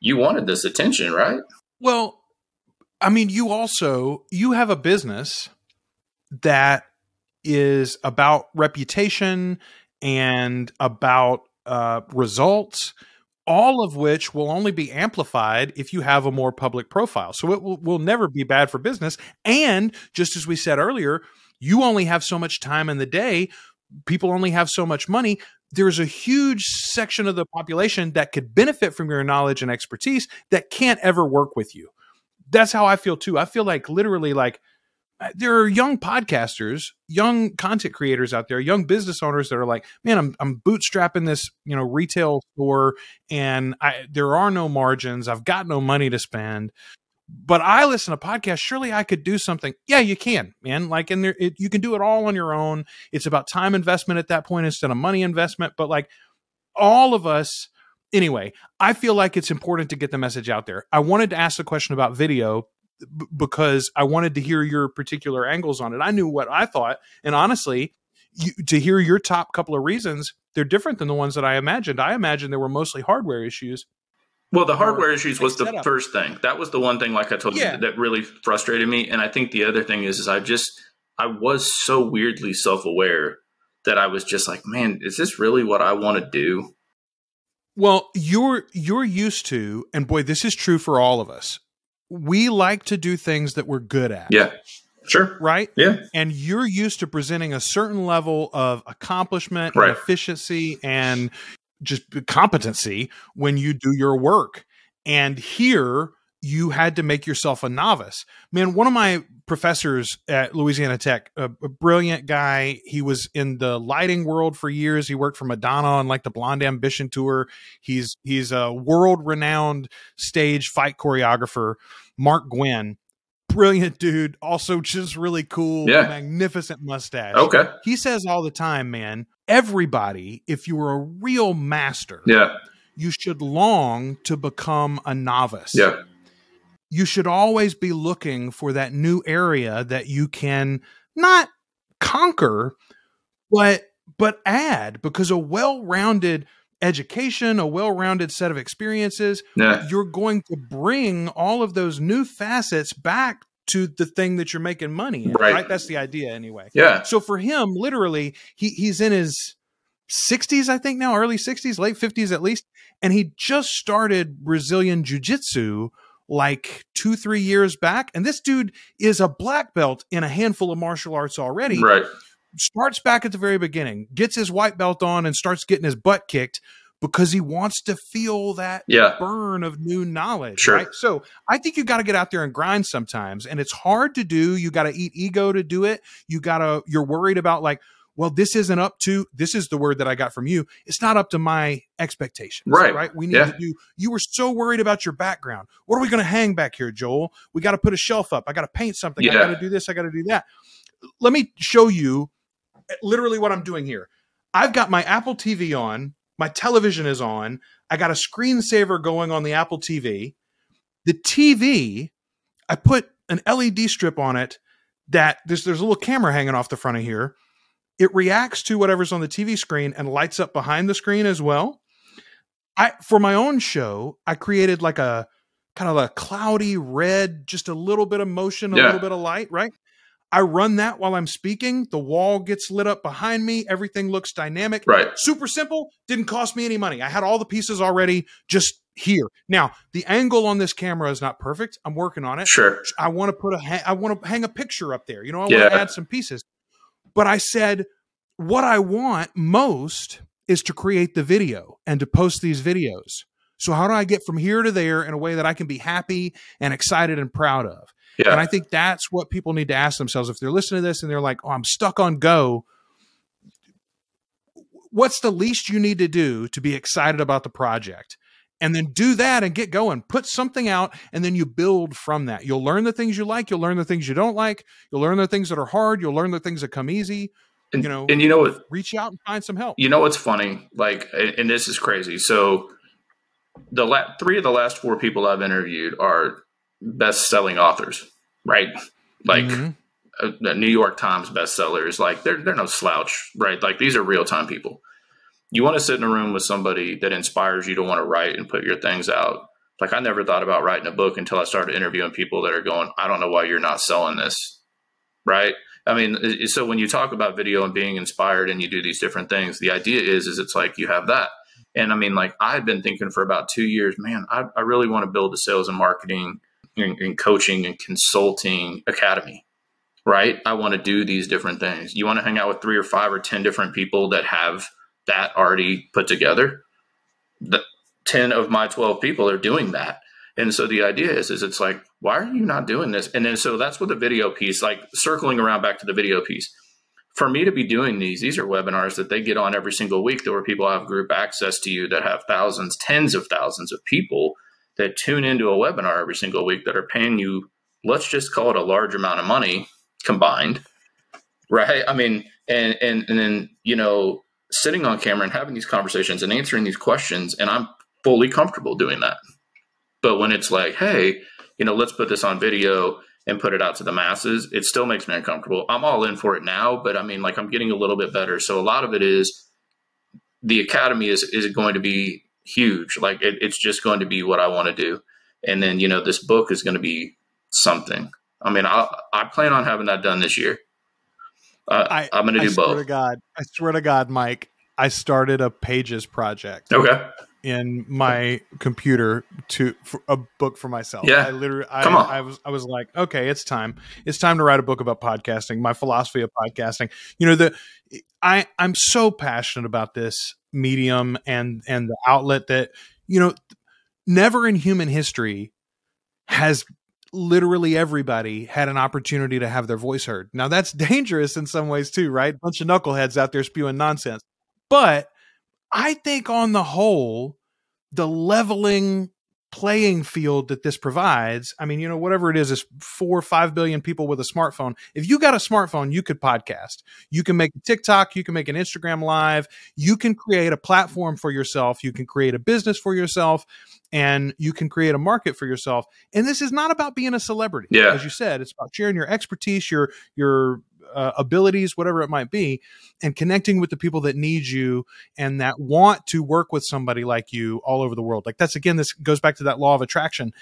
you wanted this attention right Well, I mean, you also you have a business that is about reputation and about uh, results, all of which will only be amplified if you have a more public profile. So it will, will never be bad for business. And just as we said earlier, you only have so much time in the day. People only have so much money. There's a huge section of the population that could benefit from your knowledge and expertise that can't ever work with you that's how I feel too. I feel like literally like Uh, there are young podcasters, young content creators out there, young business owners that are like, man, I'm I'm bootstrapping this, you know, retail store and I there are no margins. I've got no money to spend. But I listen to podcasts. Surely I could do something. Yeah, you can, man. Like, and there, it, you can do it all on your own. It's about time investment at that point instead of money investment. But like, all of us, anyway, I feel like it's important to get the message out there. I wanted to ask a question about video b- because I wanted to hear your particular angles on it. I knew what I thought, and honestly, you, to hear your top couple of reasons, they're different than the ones that I imagined. I imagined there were mostly hardware issues. well the hardware issues was the first thing that was the one thing like i told Yeah. you that really frustrated me and i think the other thing is is i just i was so weirdly self-aware that i was just like man is this really what i want to do Well, you're you're used to, and boy, this is true for all of us. We like to do things that we're good at. yeah sure Right? yeah and you're used to presenting a certain level of accomplishment Right. and efficiency and just competency when you do your work and here you had to make yourself a novice man one of my professors at louisiana tech. A, a brilliant guy. He was in the lighting world for years. He worked for madonna on like the blonde ambition tour. He's he's a world renowned stage fight choreographer. Mark gwynn brilliant dude. Also just really cool Yeah. magnificent mustache. Okay. He says all the time, man, everybody, if you were a real master, yeah. you should long to become a novice. yeah You should always be looking for that new area that you can not conquer, but but add because a well-rounded education, a well-rounded set of experiences, Yeah. you're going to bring all of those new facets back to the thing that you're making money in, Right. right? That's the idea anyway. Yeah. So for him, literally, he he's in his 60s, I think now, early 60s, late 50s at least, and he just started Brazilian jiu-jitsu like two, three years back. And this dude is a black belt in a handful of martial arts already. Right. Starts back at the very beginning, gets his white belt on, and starts getting his butt kicked because he wants to feel that Yeah. burn of new knowledge. Sure. Right. So I think you got to get out there and grind sometimes. And it's hard to do. You got to eat ego to do it. You got to, you're worried about like, well, this isn't up to, this is the word that I got from you. It's not up to my expectations. Right. Right. We need Yeah. to do, you were so worried about your background. What are we going to hang back here, Joel? We got to put a shelf up. I got to paint something. I got to do this. I got to do that. Let me show you eh, literally what I'm doing here. I've got my Apple TV on, my television is on, I got a screensaver going on the Apple TV. The TV, I put an LED strip on it that there's there's a little camera hanging off the front of here. It reacts to whatever's on the TV screen and lights up behind the screen as well. I for my own show, I created like a kind of a cloudy red, just a little bit of motion, a Yeah. little bit of light, right? I run that while I'm speaking. The wall gets lit up behind me. Everything looks dynamic. Right. Super simple. Didn't cost me any money. I had all the pieces already just here. Now, the angle on this camera is not perfect. I'm working on it. Sure. I want to put a ha- I want to hang a picture up there. You know, I Yeah. want to add some pieces. But I said what I want most is to create the video and to post these videos. So how do I get from here to there in a way that I can be happy and excited and proud of? Yeah. And I think that's what people need to ask themselves if they're listening to this and they're like, "Oh, I'm stuck on go." What's the least you need to do to be excited about the project? And then do that and get going. Put something out and then you build from that. You'll learn the things you like, you'll learn the things you don't like, you'll learn the things that are hard, you'll learn the things that come easy. and, you know- and you know what? Reach out and find some help. You know what's funny? Like, and this is crazy. So, the la- three of the last four people I've interviewed are best-selling authors, right? Like Mhm. uh, the New York Times bestsellers. Like, they're they're no slouch, right? Like, these are real-time people. You want to sit in a room with somebody that inspires you to want to write and put your things out. Like, I never thought about writing a book until I started interviewing people that are going, "I don't know why you're not selling this," right? I mean, so when you talk about video and being inspired and you do these different things, the idea is, is it's like you have that. And I mean, like I've been thinking for about two years, man, I, I really want to build a sales and marketing and, and coaching and consulting academy, right? I want to do these different things. You want to hang out with three or five or 10 different people that have that already put together. The 10 of my 12 people are doing that. And so the idea is, is it's like, why are you not doing this? And then so that's what the video piece, like circling around back to the video piece. For me to be doing these, these are webinars that they get on every single week. There where people have group access to you that have thousands, tens of thousands of people that tune into a webinar every single week that are paying you, let's just call it a large amount of money combined. Right. I mean, and and and then, you know, sitting on camera and having these conversations and answering these questions, and I'm fully comfortable doing that. But when it's like, hey, you know, let's put this on video and put it out to the masses, it still makes me uncomfortable. I'm all in for it now, but I mean, like, I'm getting a little bit better. So a lot of it is the academy is is going to be huge. Like, it, it's just going to be what I want to do, and then you know, this book is going to be something. I mean, I I plan on having that done this year. Uh, I, I'm going to I do swear to both. God, I swear to God, Mike, I started a Pages project Okay. in my computer to for a book for myself. Yeah. I literally, I, Come on. I was, I was like, okay, it's time. It's time to write a book about podcasting. My philosophy of podcasting. You know, the I, I'm so passionate about this medium and and the outlet that you know, never in human history has literally everybody had an opportunity to have their voice heard. Now that's dangerous in some ways too, right? Bunch of knuckleheads out there spewing nonsense. But I think on the whole, the leveling playing field that this provides, I mean, you know, whatever it is, is four or five billion people with a smartphone. If you got a smartphone, you could podcast. You can make a TikTok, you can make an Instagram live, you can create a platform for yourself, you can create a business for yourself, and you can create a market for yourself. And this is not about being a celebrity. Yeah. As you said, it's about sharing your expertise, your your uh, abilities, whatever it might be, and connecting with the people that need you and that want to work with somebody like you all over the world. Like that's again, this goes back to that law of attraction.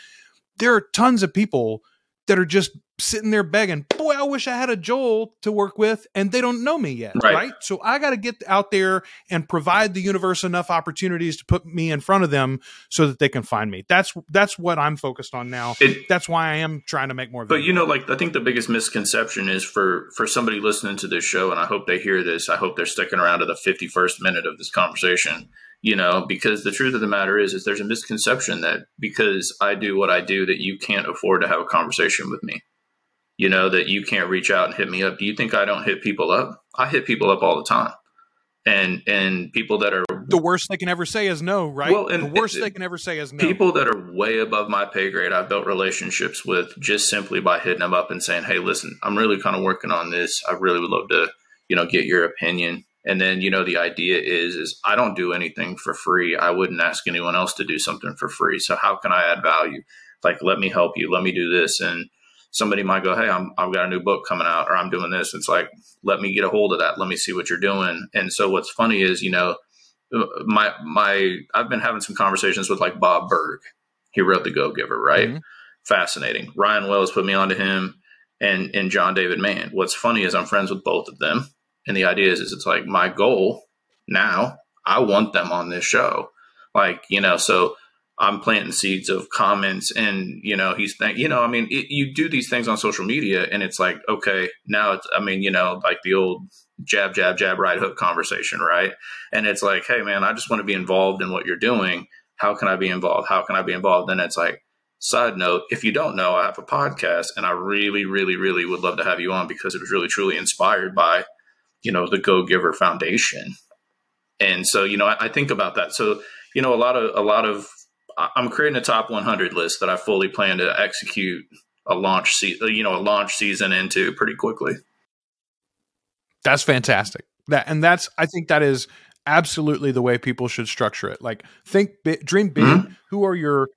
There are tons of people that are just sitting there begging, boy, I wish I had a Joel to work with, and they don't know me yet, right? right? So I got to get out there and provide the universe enough opportunities to put me in front of them so that they can find me. That's that's what I'm focused on now. It, that's why I am trying to make more. But you know, like I think the biggest misconception is for for somebody listening to this show, and I hope they hear this. I hope they're sticking around to the 51st minute of this conversation you know because the truth of the matter is is there's a misconception that because i do what i do that you can't afford to have a conversation with me. You know that you can't reach out and hit me up. Do you think i don't hit people up? I hit people up all the time. And and people that are the worst they can ever say is no right? Well and the worst it, they can ever say is no. people that are way above my pay grade i've built relationships with just simply by hitting them up and saying hey listen i'm really kind of working on this. I really would love to you know get your opinion and then you know the idea is is i don't do anything for free. I wouldn't ask anyone else to do something for free. So how can i add value? Like let me help you. Let me do this. And somebody might go hey I'm, i've got a new book coming out or i'm doing this. It's like let me get a hold of that. Let me see what you're doing. And so what's funny is you know my my i've been having some conversations with like bob burg he wrote the go giver right? Mm-hmm. fascinating. Ryan wells put me onto him and and john david mann. What's funny is i'm friends with both of them and the idea is, is it's like my goal now, I want them on this show. Like, you know, so I'm planting seeds of comments and, you know, he's, th- you know, I mean, it, you do these things on social media and it's like, okay, now it's, I mean, you know, like the old jab, jab, jab, right hook conversation, right? And it's like, hey, man, I just want to be involved in what you're doing. How can I be involved? How can I be involved? And it's like, side note, if you don't know, I have a podcast and I really, really, really would love to have you on because it was really, truly inspired by you know the Go Giver Foundation. And so, you know, I, I think about that. So, you know, a lot of a lot of I'm creating a top 100 list that I fully plan to execute a launch season, you know, a launch season into pretty quickly. That's fantastic. That and that's I think that is absolutely the way people should structure it. Like think big, dream big. Mm-hmm. Who are your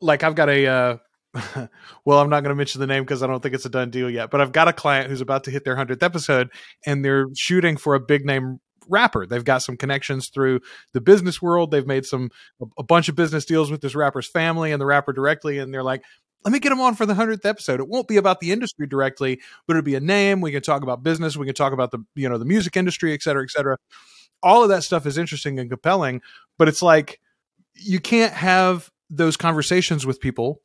like I've got a uh well, I'm not going to mention the name because I don't think it's a done deal yet. But I've got a client who's about to hit their hundredth episode, and they're shooting for a big name rapper. They've got some connections through the business world. They've made some a, bunch of business deals with this rapper's family and the rapper directly, and they're like, "Let me get him on for the hundredth episode." It won't be about the industry directly, but it'll be a name. We can talk about business. We can talk about the you know the music industry, et cetera, et cetera. All of that stuff is interesting and compelling, but it's like you can't have those conversations with people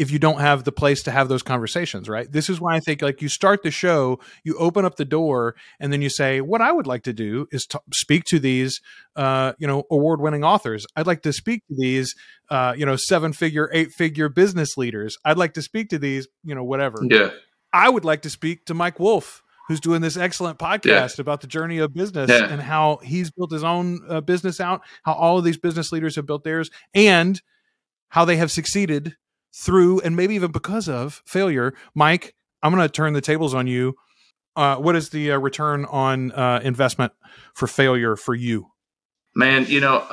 if you don't have the place to have those conversations, right? This is why I think like you start the show, you open up the door, and then you say, "What I would like to do is to speak to these, uh, you know, award-winning authors. I'd like to speak to these, uh, you know, seven-figure, eight-figure business leaders. I'd like to speak to these, you know, whatever. Yeah, I would like to speak to Mike Wolf." Who's doing this excellent podcast yeah. about the journey of business yeah. and how he's built his own uh, business out, how all of these business leaders have built theirs, and how they have succeeded through and maybe even because of failure. Mike, I'm going to turn the tables on you. Uh, what is the uh, return on uh, investment for failure for you? Man, you know,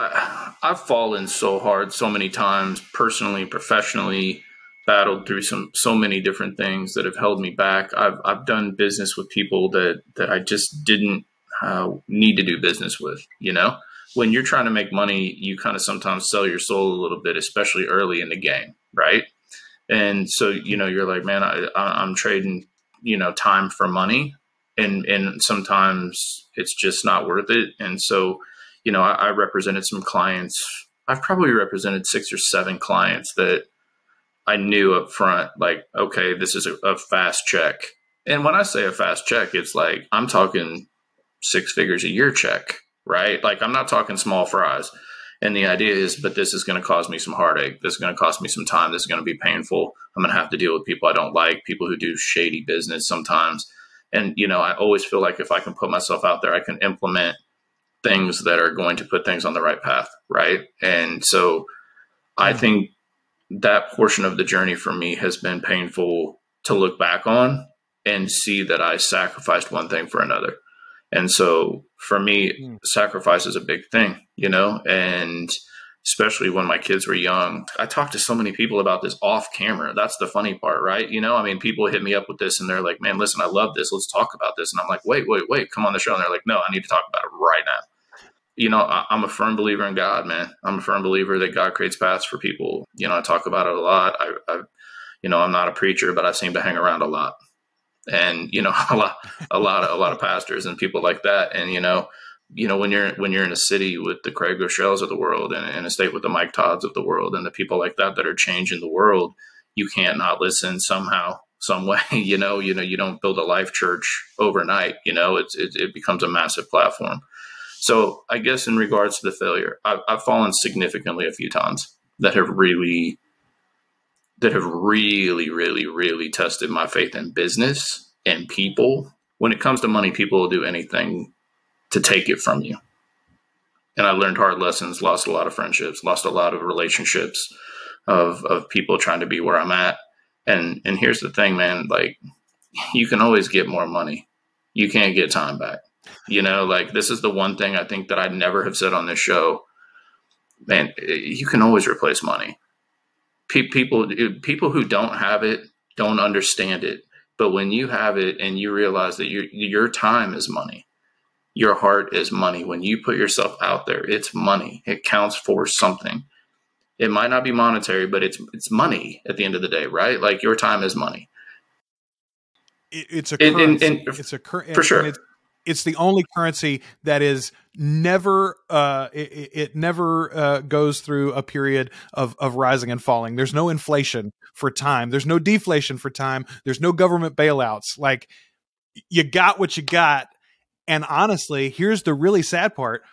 I've fallen so hard so many times, personally, professionally, battled through some so many different things that have held me back. I've I've done business with people that that I just didn't uh, need to do business with. You know, when you're trying to make money, you kind of sometimes sell your soul a little bit, especially early in the game right? And so you know you're like, man, I, I'm trading you know time for money, and and sometimes it's just not worth it. And so you know I, I represented some clients. I've probably represented six or seven clients that I knew up front, like, okay, this is a, a, fast check. And when I say a fast check, it's like I'm talking six figures a year check, right? Like I'm not talking small fries. And the idea is, but this is going to cause me some heartache. This is going to cost me some time. This is going to be painful. I'm going to have to deal with people I don't like, people who do shady business sometimes. And, you know, I always feel like if I can put myself out there, I can implement things that are going to put things on the right path. Right. And so I mm-hmm. think that portion of the journey for me has been painful to look back on and see that I sacrificed one thing for another. And so for me, mm. sacrifice is a big thing, you know, and especially when my kids were young. I talked to so many people about this off camera. That's the funny part, right? You know, I mean, people hit me up with this and they're like, man, listen, I love this. Let's talk about this. And I'm like, wait, wait, wait, come on the show. And they're like, no, I need to talk about it right now. You know, I, am a firm believer in God, man. I'm a firm believer that God creates paths for people. You know, I talk about it a lot. I, I you know, I'm not a preacher, but I seem to hang around a lot. And, you know, a lot, a lot of, a lot of pastors and people like that. And, you know, you know when you're when you're in a city with the Craig Groeschels of the world and in a state with the Mike Todds of the world and the people like that that are changing the world, you can't not listen somehow, some way. You know, you know, you don't build a life church overnight. You know, it's it, it becomes a massive platform. So I guess in regards to the failure, I've, I've fallen significantly a few times that have really that have really, really, really tested my faith in business and people. When it comes to money, people will do anything to take it from you. And I learned hard lessons, lost a lot of friendships, lost a lot of relationships of of people trying to be where I'm at. And and here's the thing, man, like you can always get more money. You can't get time back. You know, like this is the one thing I think that I'd never have said on this show. Man, you can always replace money. People uh, people who don't have it don't understand it. But when you have it and you realize that your your time is money, your heart is money. When you put yourself out there, it's money. It counts for something. It might not be monetary, but it's it's money at the end of the day, right? Like your time is money. It, it's a currency. And, and, it's a cur- for sure. It's, it's, the only currency that is never uh, it, it never uh, goes through a period of of rising and falling. There's no inflation for time. There's no deflation for time. There's no government bailouts. Like you got what you got and honestly, here's the really sad part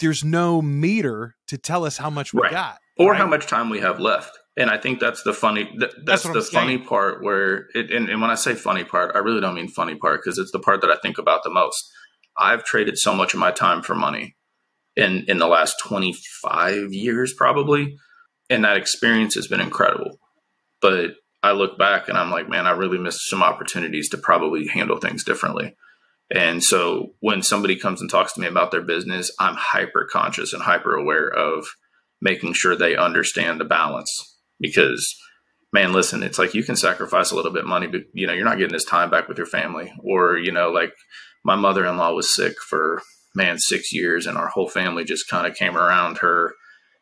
there's no meter to tell us how much we right. got or right? how much time we have left. And I think that's the funny. Th- that's, that's the funny part where it. And, and when I say funny part, I really don't mean funny part because it's the part that I think about the most. I've traded so much of my time for money in in the last 25 years probably and that experience has been incredible but i look back and i'm like man i really missed some opportunities to probably handle things differently and so when somebody comes and talks to me about their business, I'm hyper conscious and hyper aware of making sure they understand the balance because man, listen, it's like you can sacrifice a little bit of money, but you know, you're not getting this time back with your family or, you know, like my mother-in-law was sick for man, six years and our whole family just kind of came around her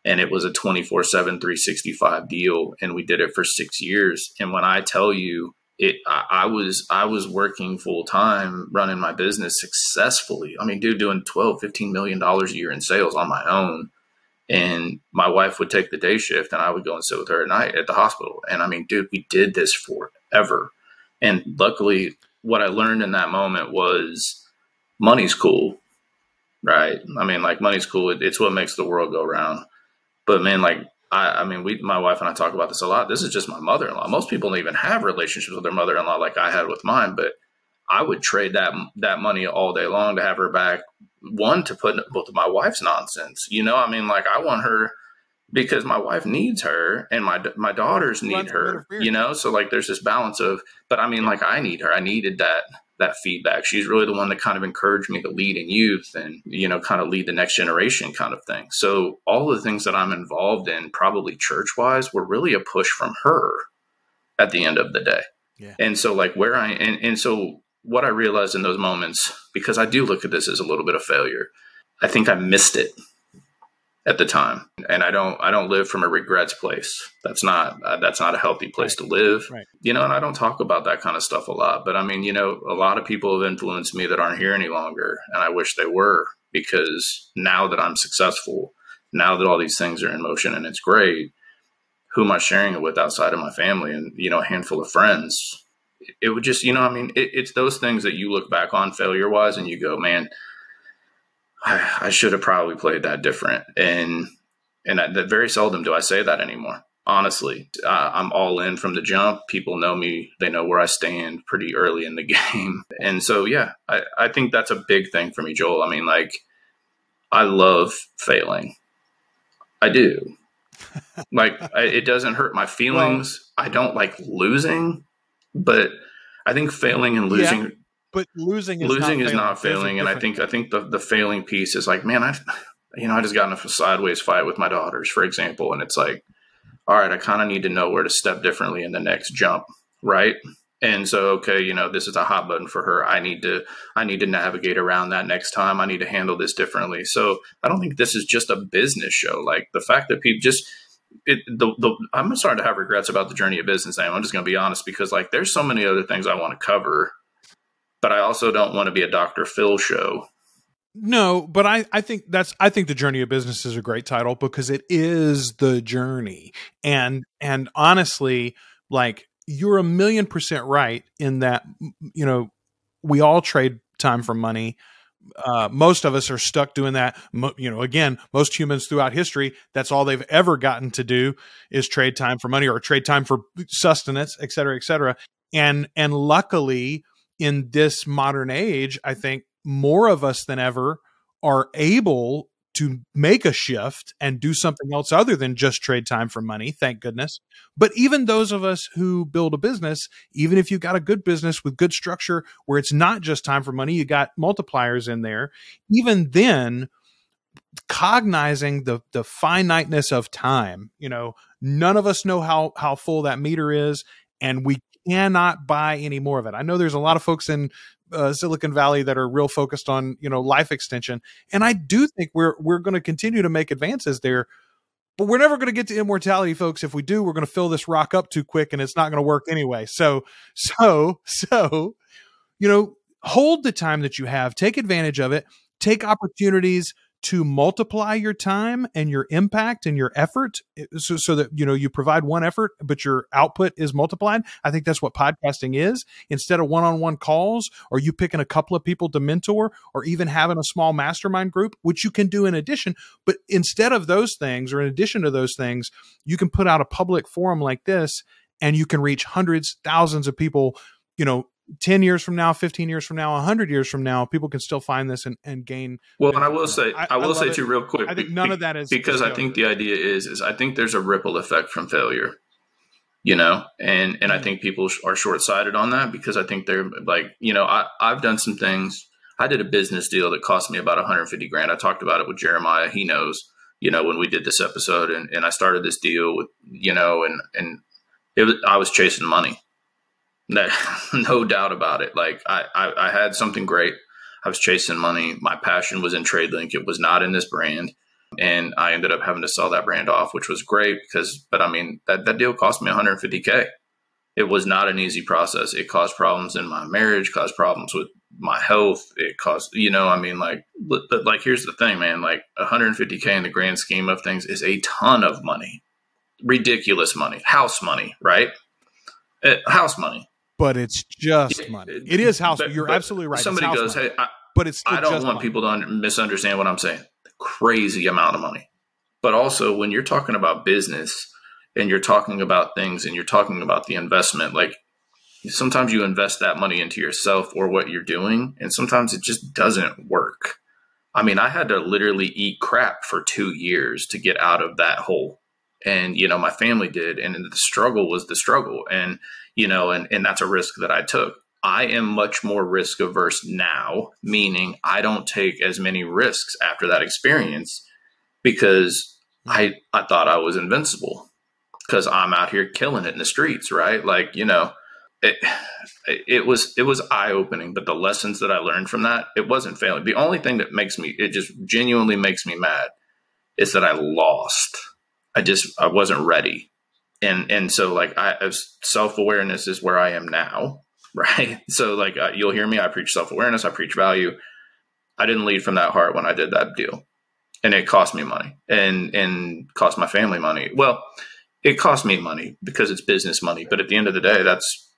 and it was a 24 7 365 deal and we did it for six years and when i tell you it I, I, was I was working full time running my business successfully. I mean, dude, doing 12, 15 million dollars a year in sales on my own. And my wife would take the day shift and I would go and sit with her at night at the hospital. And I mean, dude, we did this forever. And luckily what I learned in that moment was money's cool. Right. I mean, like money's cool. It, it's what makes the world go round. But man, like I, I, mean, we, my wife and I talk about this a lot. This is just my mother in law. Most people don't even have relationships with their mother in law like I had with mine, but I would trade that that money all day long to have her back. One to put both of my wife's nonsense. You know, I mean, like I want her because my wife needs her and my my daughters need her. You know, so like there's this balance of, but I mean, like I need her. I needed that that feedback. She's really the one that kind of encouraged me to lead in youth and, you know, kind of lead the next generation kind of thing. So all the things that I'm involved in, probably church wise, were really a push from her at the end of the day. Yeah. And so like where I and, and so what I realized in those moments, because I do look at this as a little bit of failure, I think I missed it at the time and i don't i don't live from a regrets place that's not uh, that's not a healthy place right. to live right. you know and i don't talk about that kind of stuff a lot but i mean you know a lot of people have influenced me that aren't here any longer and i wish they were because now that i'm successful now that all these things are in motion and it's great who am i sharing it with outside of my family and you know a handful of friends it would just you know i mean it, it's those things that you look back on failure wise and you go man I, I should have probably played that different. And and I, that very seldom do I say that anymore. Honestly, uh, I'm all in from the jump. People know me; they know where I stand pretty early in the game. And so, yeah, I, I think that's a big thing for me, Joel. I mean, like, I love failing. I do. like, I, it doesn't hurt my feelings. Well, I don't like losing, but I think failing and losing yeah but losing is losing not is not failing, and I think I think the the failing piece is like, man, I you know, I just got in a sideways fight with my daughters, for example, and it's like, all right, I kind of need to know where to step differently in the next jump, right? And so, okay, you know, this is a hot button for her. I need to, I need to navigate around that next time. I need to handle this differently. So I don't think this is just a business show. Like the fact that people just, it, the, the, I'm starting to have regrets about the journey of business. I'm just going to be honest because like there's so many other things I want to cover, but I also don't want to be a Dr. Phil show. No, but I, I think that's I think the journey of business is a great title because it is the journey. And and honestly, like you're a million percent right in that you know, we all trade time for money. Uh, most of us are stuck doing that. Mo- you know, again, most humans throughout history, that's all they've ever gotten to do is trade time for money or trade time for sustenance, et cetera, et cetera. And and luckily, in this modern age, I think more of us than ever are able to make a shift and do something else other than just trade time for money, thank goodness. But even those of us who build a business, even if you've got a good business with good structure where it's not just time for money, you got multipliers in there, even then, cognizing the the finiteness of time, you know, none of us know how how full that meter is and we cannot buy any more of it. I know there's a lot of folks in uh, Silicon Valley that are real focused on you know life extension, and I do think we're we're going to continue to make advances there. But we're never going to get to immortality, folks. If we do, we're going to fill this rock up too quick, and it's not going to work anyway. So, so, so, you know, hold the time that you have, take advantage of it, take opportunities to multiply your time and your impact and your effort eh, so, so that you know you provide one effort but your output is multiplied i think that's what podcasting is. Instead of one-on-one calls or you picking a couple of people to mentor or even having a small mastermind group which you can do in addition but instead of those things or in addition to those things you can put out a public forum like this and you can reach hundreds thousands of people you know 10 years from now 15 years from now 100 years from now people can still find this and, and gain well and i will say i, I will I say it. too real quick i think none of that is because i think the idea is is i think there's a ripple effect from failure you know and and i mm-hmm. think people are short-sighted on that because i think they're like you know i i've done some things. I did a business deal that cost me about 150 grand. I talked about it with jeremiah. He knows you know when we did this episode and, and i started this deal with you know and and it was i was chasing money no, no doubt about it. Like I, I, I had something great. I was chasing money. My passion was in TradeLink. It was not in this brand. And I ended up having to sell that brand off, which was great because, but I mean, that, that deal cost me 150K. It was not an easy process. It caused problems in my marriage, caused problems with my health. It caused, you know, I mean, like, but like, here's the thing, man, like 150K in the grand scheme of things is a ton of money, ridiculous money, house money, right? Uh, house money but it's just money. It is house. But, you're but absolutely right. Somebody goes, money. "Hey, I, but it's I don't want money. people to under, misunderstand what I'm saying. Crazy amount of money, but also when you're talking about business and you're talking about things and you're talking about the investment, like sometimes you invest that money into yourself or what you're doing, and sometimes it just doesn't work. I mean, I had to literally eat crap for two years to get out of that hole, and you know, my family did, and the struggle was the struggle, and you know, and, and that's a risk that I took. I am much more risk averse now, meaning I don't take as many risks after that experience because I, I thought I was invincible because I'm out here killing it in the streets, right? Like, you know, it, it was it was eye opening, but the lessons that I learned from that, it wasn't failing. The only thing that makes me it just genuinely makes me mad is that I lost. I just I wasn't ready and and so like I self awareness is where I am now, right? So like uh, you'll hear me, I preach self awareness, I preach value. I didn't lead from that heart when I did that deal, and it cost me money and and cost my family money. Well, it cost me money because it's business money, but at the end of the day, that's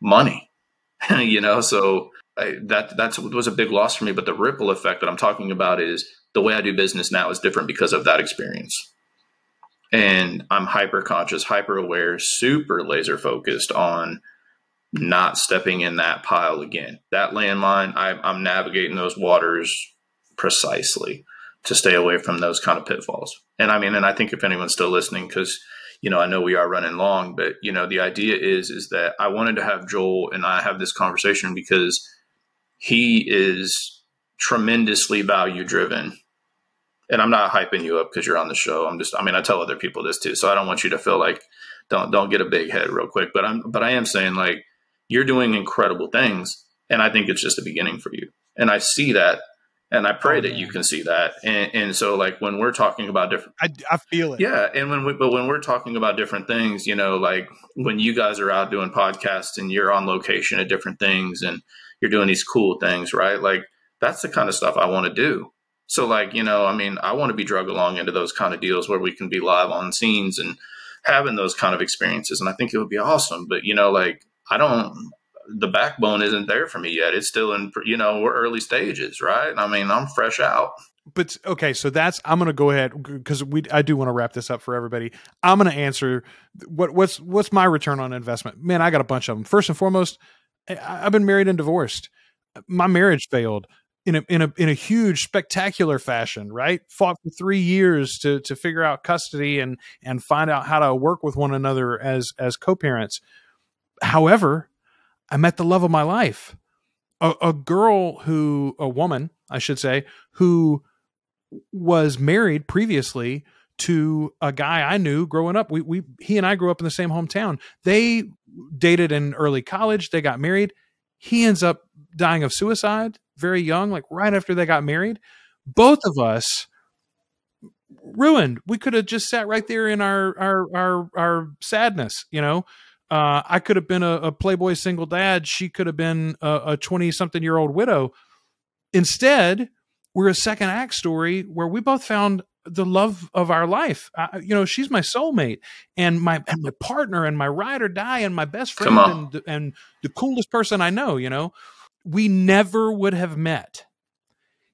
money, you know. So I, that that's was a big loss for me. But the ripple effect that I'm talking about is the way I do business now is different because of that experience and I'm hyper conscious, hyper aware, super laser focused on not stepping in that pile again. That landmine, I, I'm navigating those waters precisely to stay away from those kind of pitfalls. And I mean, and I think if anyone's still listening, because you know, I know we are running long, but you know, the idea is is that I wanted to have Joel and I have this conversation because he is tremendously value driven and I'm not hyping you up because you're on the show. I'm just, I mean, I tell other people this too, so I don't want you to feel like don't don't get a big head real quick. But I'm, but I am saying like you're doing incredible things, and I think it's just the beginning for you. And I see that, and I pray oh, that you can see that. And, and so like when we're talking about different, I, I feel it. Yeah, and when we, but when we're talking about different things, you know, like when you guys are out doing podcasts and you're on location at different things and you're doing these cool things, right? Like that's the kind of stuff I want to do so like, you know, I mean, I want to be drug along into those kind of deals where we can be live on scenes and having those kind of experiences. And I think it would be awesome. But, you know, like I don't the backbone isn't there for me yet. It's still in, you know, we're early stages, right? And I mean, I'm fresh out. But okay, so that's I'm going to go ahead because we I do want to wrap this up for everybody. I'm going to answer what what's what's my return on investment. Man, I got a bunch of them. First and foremost, I've been married and divorced. My marriage failed in a in a in a huge spectacular fashion, right? Fought for three years to to figure out custody and and find out how to work with one another as as co-parents. However, I met the love of my life, a, a girl who a woman, I should say, who was married previously to a guy I knew growing up. We we he and I grew up in the same hometown. They dated in early college. They got married. He ends up dying of suicide very young, like right after they got married. Both of us ruined. We could have just sat right there in our our our, our sadness, you know. Uh, I could have been a, a, Playboy single dad. She could have been a twenty something year old widow. Instead, we're a second act story where we both found the love of our life. Uh, you know, she's my soulmate and my and my partner and my ride or die and my best friend and and the coolest person I know. You know, we never would have met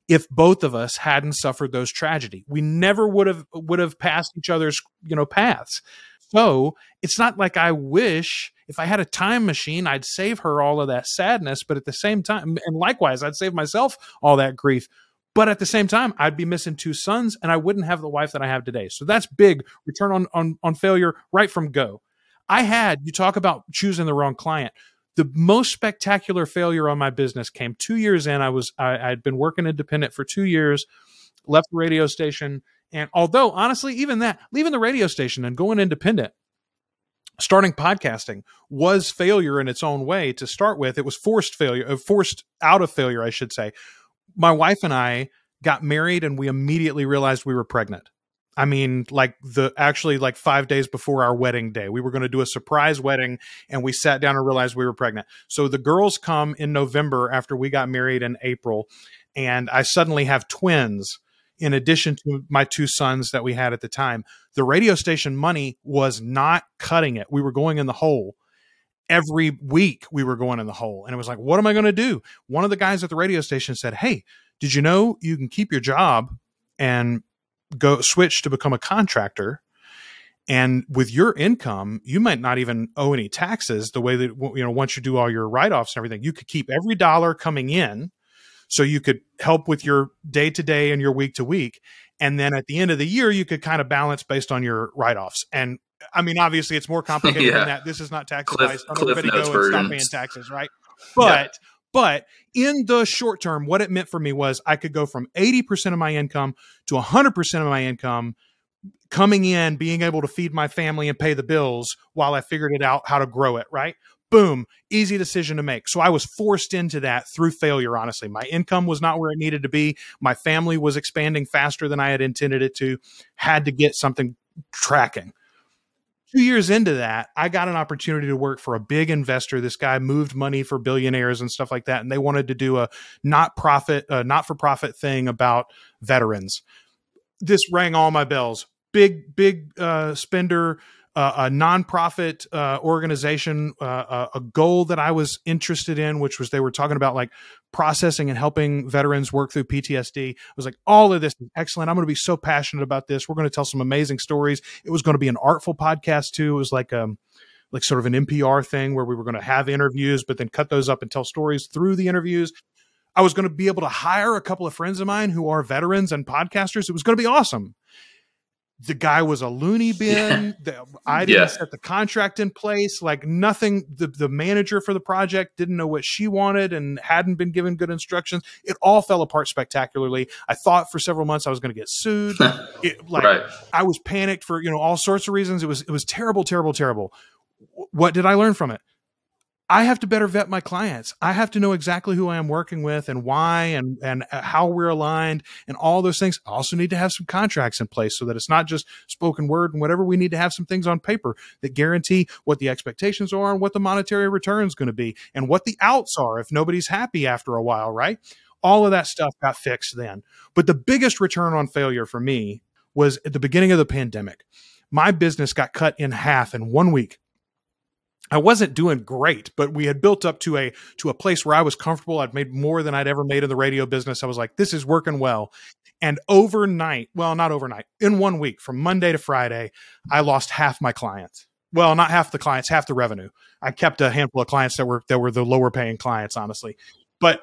if both of us hadn't suffered those tragedy. We never would have would have passed each other's, you know, paths. So it's not like I wish if I had a time machine, I'd save her all of that sadness, but at the same time, and likewise, I'd save myself all that grief. But at the same time, I'd be missing two sons and I wouldn't have the wife that I have today. So that's big return on, on, on failure right from go. I had, you talk about choosing the wrong client the most spectacular failure on my business came two years in. I was I, I'd been working independent for two years, left the radio station, and although honestly, even that leaving the radio station and going independent, starting podcasting was failure in its own way to start with. It was forced failure, uh, forced out of failure, I should say. My wife and I got married, and we immediately realized we were pregnant. I mean, like the actually like five days before our wedding day, we were going to do a surprise wedding, and we sat down and realized we were pregnant. So the girls come in November after we got married in April, and I suddenly have twins in addition to my two sons that we had at the time. The radio station money was not cutting it. We were going in the hole. Every week we were going in the hole. And it was like, what am I going to do? One of the guys at the radio station said, Hey, did you know you can keep your job and go switch to become a contractor and with your income you might not even owe any taxes the way that you know once you do all your write-offs and everything. You could keep every dollar coming in so you could help with your day to day and your week to week and then at the end of the year you could kind of balance based on your write-offs. And i mean obviously it's more complicated yeah. than that. This is not tax advice. Everybody go and stop paying taxes right? But yeah. But in the short term, what it meant for me was I could go from 80% of my income to 100% of my income coming in, being able to feed my family and pay the bills while I figured it out how to grow it, right? Boom, easy decision to make. So I was forced into that through failure, honestly. My income was not where it needed to be. My family was expanding faster than I had intended it to, had to get something tracking two years into that, I got an opportunity to work for a big investor. This guy moved money for billionaires and stuff like that, and they wanted to do a not profit, uh, not for profit thing about veterans. This rang all my bells. Big, big uh, spender uh, a nonprofit uh, organization, uh, a goal that I was interested in, which was they were talking about like processing and helping veterans work through PTSD. I was like, all of this is excellent. I'm going to be so passionate about this. We're going to tell some amazing stories. It was going to be an artful podcast too. It was like um like sort of an NPR thing where we were going to have interviews, but then cut those up and tell stories through the interviews. I was going to be able to hire a couple of friends of mine who are veterans and podcasters. It was going to be awesome the guy was a loony bin. The, I didn't Yeah. set the contract in place. Like nothing. The the manager for the project didn't know what she wanted and hadn't been given good instructions. It all fell apart spectacularly. I thought for several months I was going to get sued. It, like right. I was panicked for you know all sorts of reasons. It was it was terrible, terrible, terrible. W- What did I learn from it? I have to better vet my clients. I have to know exactly who I am working with and why and and uh, how we're aligned and all those things. I also need to have some contracts in place so that it's not just spoken word and whatever. We need to have some things on paper that guarantee what the expectations are and what the monetary return is going to be and what the outs are if nobody's happy after a while, right? All of that stuff got fixed then. But the biggest return on failure for me was at the beginning of the pandemic. My business got cut in half in one week. I wasn't doing great, but we had built up to a to a place where I was comfortable. I'd made more than I'd ever made in the radio business. I was like, this is working well. And overnight, well, not overnight, in one week, from Monday to Friday, I lost half my clients. Well, not half the clients, half the revenue. I kept a handful of clients that were that were the lower paying clients, honestly. But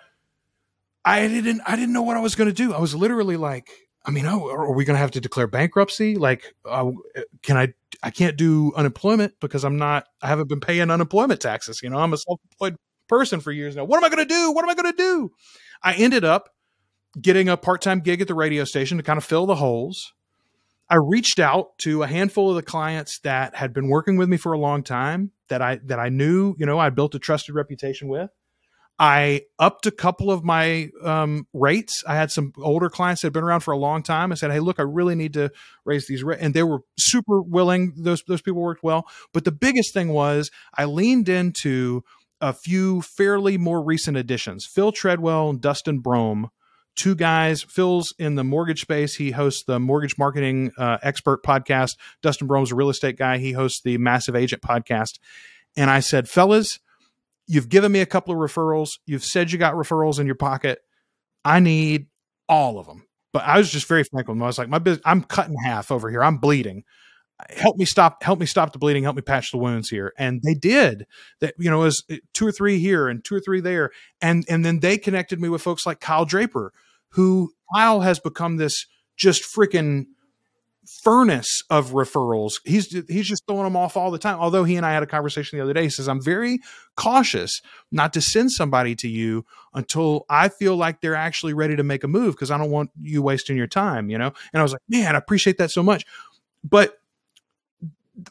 I didn't I didn't know what I was going to do. I was literally like, I mean, oh, are we going to have to declare bankruptcy? Like, uh, can I? I can't do unemployment because I'm not. I haven't been paying unemployment taxes. You know, I'm a self-employed person for years now. What am I going to do? What am I going to do? I ended up getting a part-time gig at the radio station to kind of fill the holes. I reached out to a handful of the clients that had been working with me for a long time that I that I knew, you know, I built a trusted reputation with. I upped a couple of my um, rates. I had some older clients that had been around for a long time. I said, "Hey, look, I really need to raise these," rates," and they were super willing. Those those people worked well. But the biggest thing was I leaned into a few fairly more recent additions: Phil Treadwell and Dustin Brohm, two guys. Phil's in the mortgage space. He hosts the Mortgage Marketing uh, Expert podcast. Dustin Brohm's a real estate guy. He hosts the Massive Agent podcast. And I said, fellas, you've given me a couple of referrals. You've said you got referrals in your pocket. I need all of them. But I was just very frank with them. I was like, my business, I'm cut in half over here. I'm bleeding. Help me stop. Help me stop the bleeding. Help me patch the wounds here. And they did. That you know, it was uh, two or three here and two or three there. And and then they connected me with folks like Kyle Draper, who Kyle has become this just freaking furnace of referrals. He's he's just throwing them off all the time. Although he and I had a conversation the other day, he says I'm very cautious not to send somebody to you until I feel like they're actually ready to make a move because I don't want you wasting your time, you know. And I was like, man, I appreciate that so much. But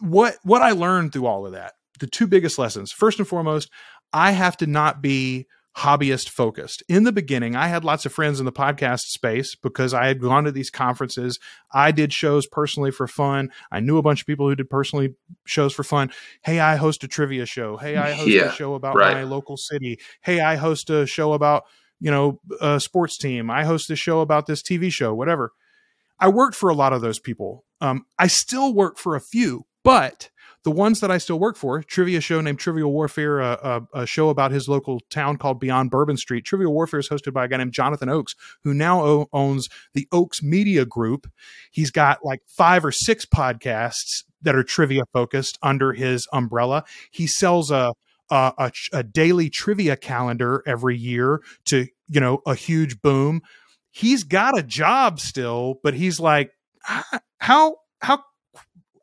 what what I learned through all of that, the two biggest lessons. First and foremost, I have to not be hobbyist focused. In the beginning, I had lots of friends in the podcast space because I had gone to these conferences. I did shows personally for fun. I knew a bunch of people who did personally shows for fun. Hey, I host a trivia show. Hey, I host Yeah, a show about right. my local city. Hey, I host a show about, you know, a sports team. I host a show about this TV show, whatever. I worked for a lot of those people. Um, I still work for a few, but the ones that I still work for, trivia show named Trivial Warfare, a, a, a show about his local town called Beyond Bourbon Street. Trivial Warfare is hosted by a guy named Jonathan Oakes, who now o- owns the Oakes Media Group. He's got like five or six podcasts that are trivia focused under his umbrella. He sells a a, a, a daily trivia calendar every year to you know a huge boom. He's got a job still, but he's like, "Ah, how how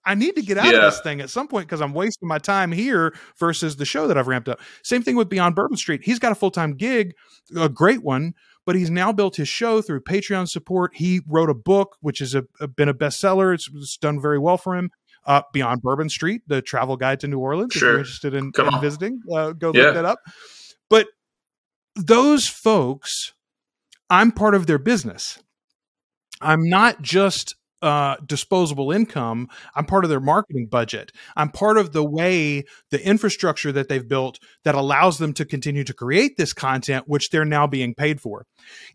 I need to get out Yeah. of this thing at some point because I'm wasting my time here versus the show that I've ramped up. Same thing with Beyond Bourbon Street. He's got a full time gig, a great one, but he's now built his show through Patreon support. He wrote a book, which has been a bestseller. It's, it's done very well for him. Uh, Beyond Bourbon Street, the travel guide to New Orleans. If Sure. you're interested in, in visiting, uh, go Yeah. look that up. But those folks, I'm part of their business. I'm not just uh, disposable income. I'm part of their marketing budget. I'm part of the way the infrastructure that they've built that allows them to continue to create this content, which they're now being paid for.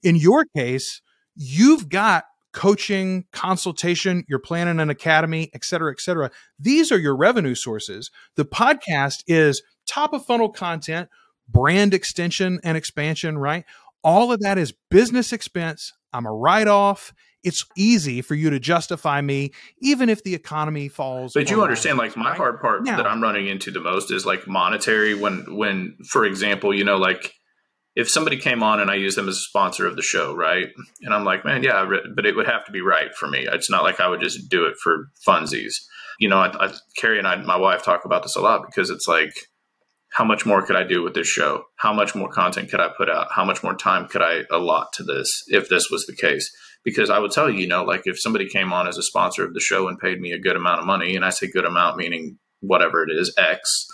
In your case, you've got coaching, consultation, you're planning an academy, et cetera, et cetera. These are your revenue sources. The podcast is top of funnel content, brand extension and expansion, right? All of that is business expense. I'm a write off. It's easy for you to justify me, even if the economy falls. But you understand, like my right? hard part Now- that I'm running into the most is like monetary. When, when, for example, you know, like if somebody came on and I used them as a sponsor of the show, right? And I'm like, man, yeah, but it would have to be right for me. It's not like I would just do it for funsies. You know, I, I, Carrie and I, my wife, talk about this a lot because it's like, how much more could I do with this show? How much more content could I put out? How much more time could I allot to this if this was the case? Because I would tell you, you know, like if somebody came on as a sponsor of the show and paid me a good amount of money, and I say good amount meaning whatever it is, X,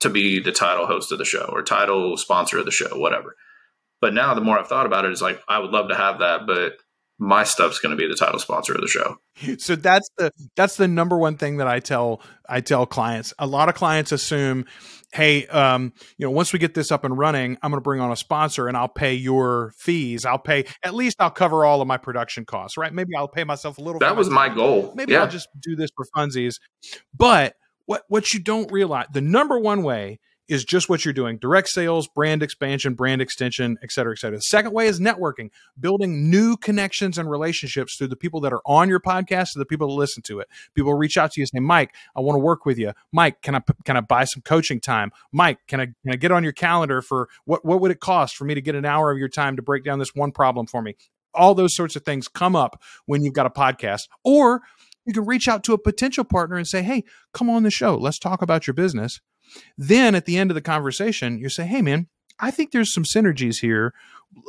to be the title host of the show or title sponsor of the show, whatever. But now the more I've thought about it, it's like I would love to have that, but my stuff's going to be the title sponsor of the show. So that's the that's the number one thing that I tell I tell clients. A lot of clients assume, hey, um, you know, once we get this up and running, I'm going to bring on a sponsor and I'll pay your fees. I'll pay at least I'll cover all of my production costs, right? Maybe I'll pay myself a little. Bit. That was my goal. Maybe yeah. I'll just do this for funsies. But what what you don't realize the number one way is just what you're doing. Direct sales brand expansion brand extension et cetera et cetera. The second way is networking building new connections and relationships through the people that are on your podcast to the people that listen to it. People reach out to you and say mike i want to work with you. Mike can i can i buy some coaching time? Mike can i can i get on your calendar for what what would it cost for me to get an hour of your time to break down this one problem for me? All those sorts of things come up when you've got a podcast. Or you can reach out to a potential partner and say, Hey, come on the show. Let's talk about your business. Then at the end of the conversation, you say, Hey, man, I think there's some synergies here.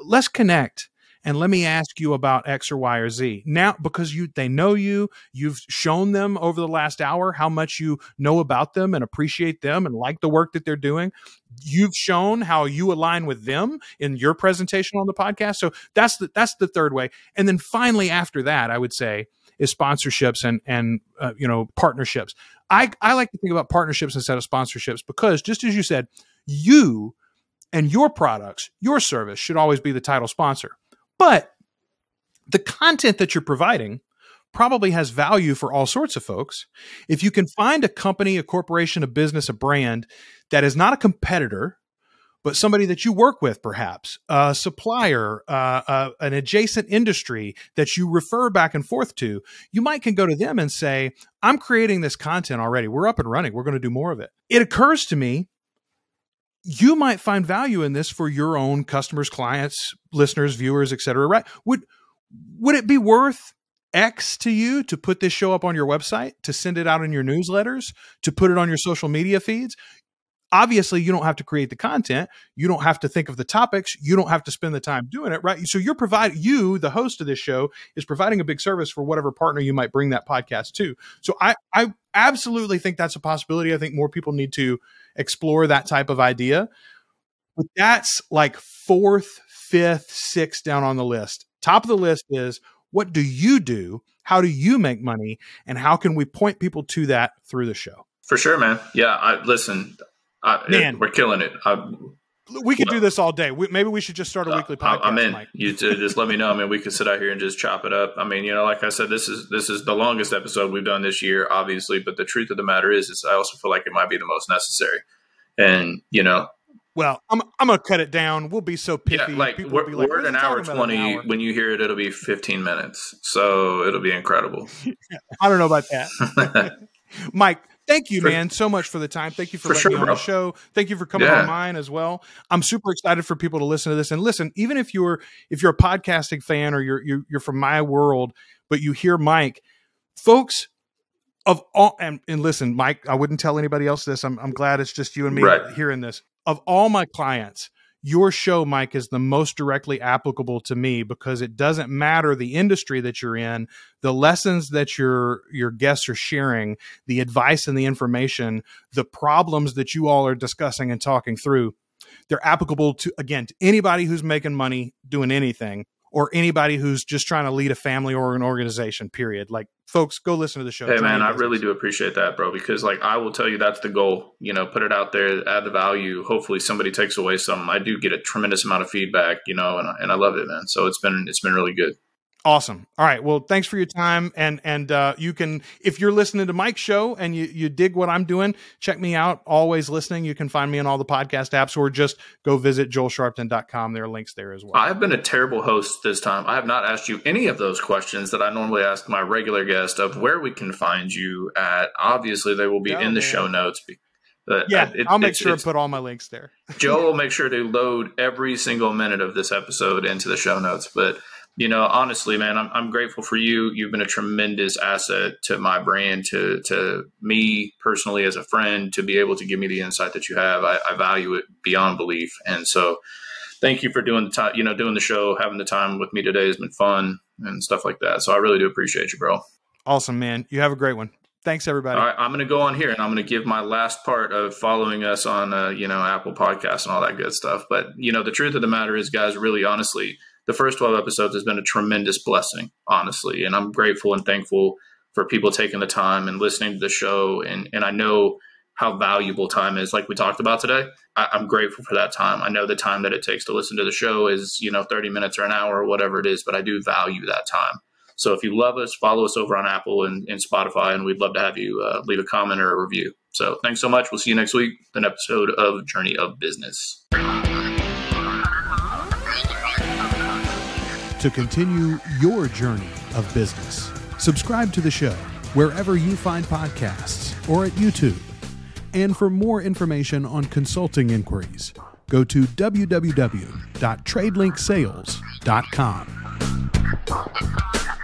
Let's connect and let me ask you about X or Y or Z. Now, because you they know you, you've shown them over the last hour how much you know about them and appreciate them and like the work that they're doing. You've shown how you align with them in your presentation on the podcast. So that's the that's the third way. And then finally, after that, I would say is sponsorships and and uh, you know partnerships. I I like to think about partnerships instead of sponsorships because just as you said, you and your products, your service should always be the title sponsor. But the content that you're providing probably has value for all sorts of folks. If you can find a company, a corporation, a business, a brand that is not a competitor, but somebody that you work with, perhaps a supplier, uh, uh, an adjacent industry that you refer back and forth to, you might can go to them and say, "I'm creating this content already. We're up and running. We're going to do more of it." It occurs to me you might find value in this for your own customers, clients, listeners, viewers, etc. Right? Would would it be worth X to you to put this show up on your website, to send it out in your newsletters, to put it on your social media feeds? Obviously you don't have to create the content. You don't have to think of the topics. You don't have to spend the time doing it right? So you're providing you the host of this show is providing a big service for whatever partner you might bring that podcast to. So i i absolutely think that's a possibility. I think more people need to explore that type of idea. But that's like fourth fifth sixth down on the list. Top of the list is what do you do? How do you make money? And how can we point people to that through the show? For sure, man. Yeah, I listen. I, Man, it, we're killing it. I, we could do this all day. We, maybe we should just start a weekly podcast. I'm in. Mike. You just let me know. I mean, we could sit out here and just chop it up. I mean, you know, like I said, this is this is the longest episode we've done this year, obviously. But the truth of the matter is, is I also feel like it might be the most necessary. And you know, well, I'm I'm gonna cut it down. We'll be so pithy. Yeah, like People we're, like, we're at an hour twenty. An hour? When you hear it, it'll be fifteen minutes. So it'll be incredible. I don't know about that, Mike thank you, for, man, so much for the time. Thank you for, for letting sure, me on bro. the show. Thank you for coming yeah. on mine as well. I'm super excited for people to listen to this. And listen, even if you're if you're a podcasting fan or you're you're, you're from my world, but you hear Mike, folks of all and, and listen, Mike, I wouldn't tell anybody else this. I'm I'm glad it's just you and me right. hearing this. Of all my clients, your show, Mike, is the most directly applicable to me because it doesn't matter the industry that you're in, the lessons that your your guests are sharing, the advice and the information, the problems that you all are discussing and talking through. They're applicable to again to anybody who's making money doing anything or anybody who's just trying to lead a family or an organization period. Like folks go listen to the show. Hey man i really do appreciate that bro because like i will tell you that's the goal you know put it out there add the value. Hopefully somebody takes away some. I do get a tremendous amount of feedback you know and, and i love it man. So it's been it's been really good Awesome. All right. Well, thanks for your time. And and uh, you can, if you're listening to Mike's show and you you dig what I'm doing, check me out. Always listening. You can find me on all the podcast apps, or just go visit joelsharpton.com. There are links there as well. I've been a terrible host this time. I have not asked you any of those questions that I normally ask my regular guest of where we can find you at. Obviously, they will be in the man. show notes Uh, yeah, it, I'll make sure to put all my links there. Joe will make sure to load every single minute of this episode into the show notes. But you know, honestly, man, I'm, I'm grateful for you. You've been a tremendous asset to my brand, to to me personally as a friend, to be able to give me the insight that you have. I, I value it beyond belief, and so thank you for doing the time. You know, doing the show, having the time with me today has been fun and stuff like that. So I really do appreciate you, bro. Awesome, man. You have a great one. Thanks, everybody. All right, I'm going to go on here and I'm going to give my last part of following us on, uh, you know, Apple Podcasts and all that good stuff. But you know, the truth of the matter is, guys, really honestly, the first 12 episodes has been a tremendous blessing, honestly, and I'm grateful and thankful for people taking the time and listening to the show. And and I know how valuable time is, like we talked about today. I, I'm grateful for that time. I know the time that it takes to listen to the show is, you know, 30 minutes or an hour or whatever it is, but I do value that time. So if you love us, follow us over on Apple and, and Spotify, and we'd love to have you uh, leave a comment or a review. So thanks so much. We'll see you next week, an episode of Journey of Business. To continue your journey of business, subscribe to the show wherever you find podcasts or at YouTube. And for more information on consulting inquiries, go to www.tradelinkSales.com.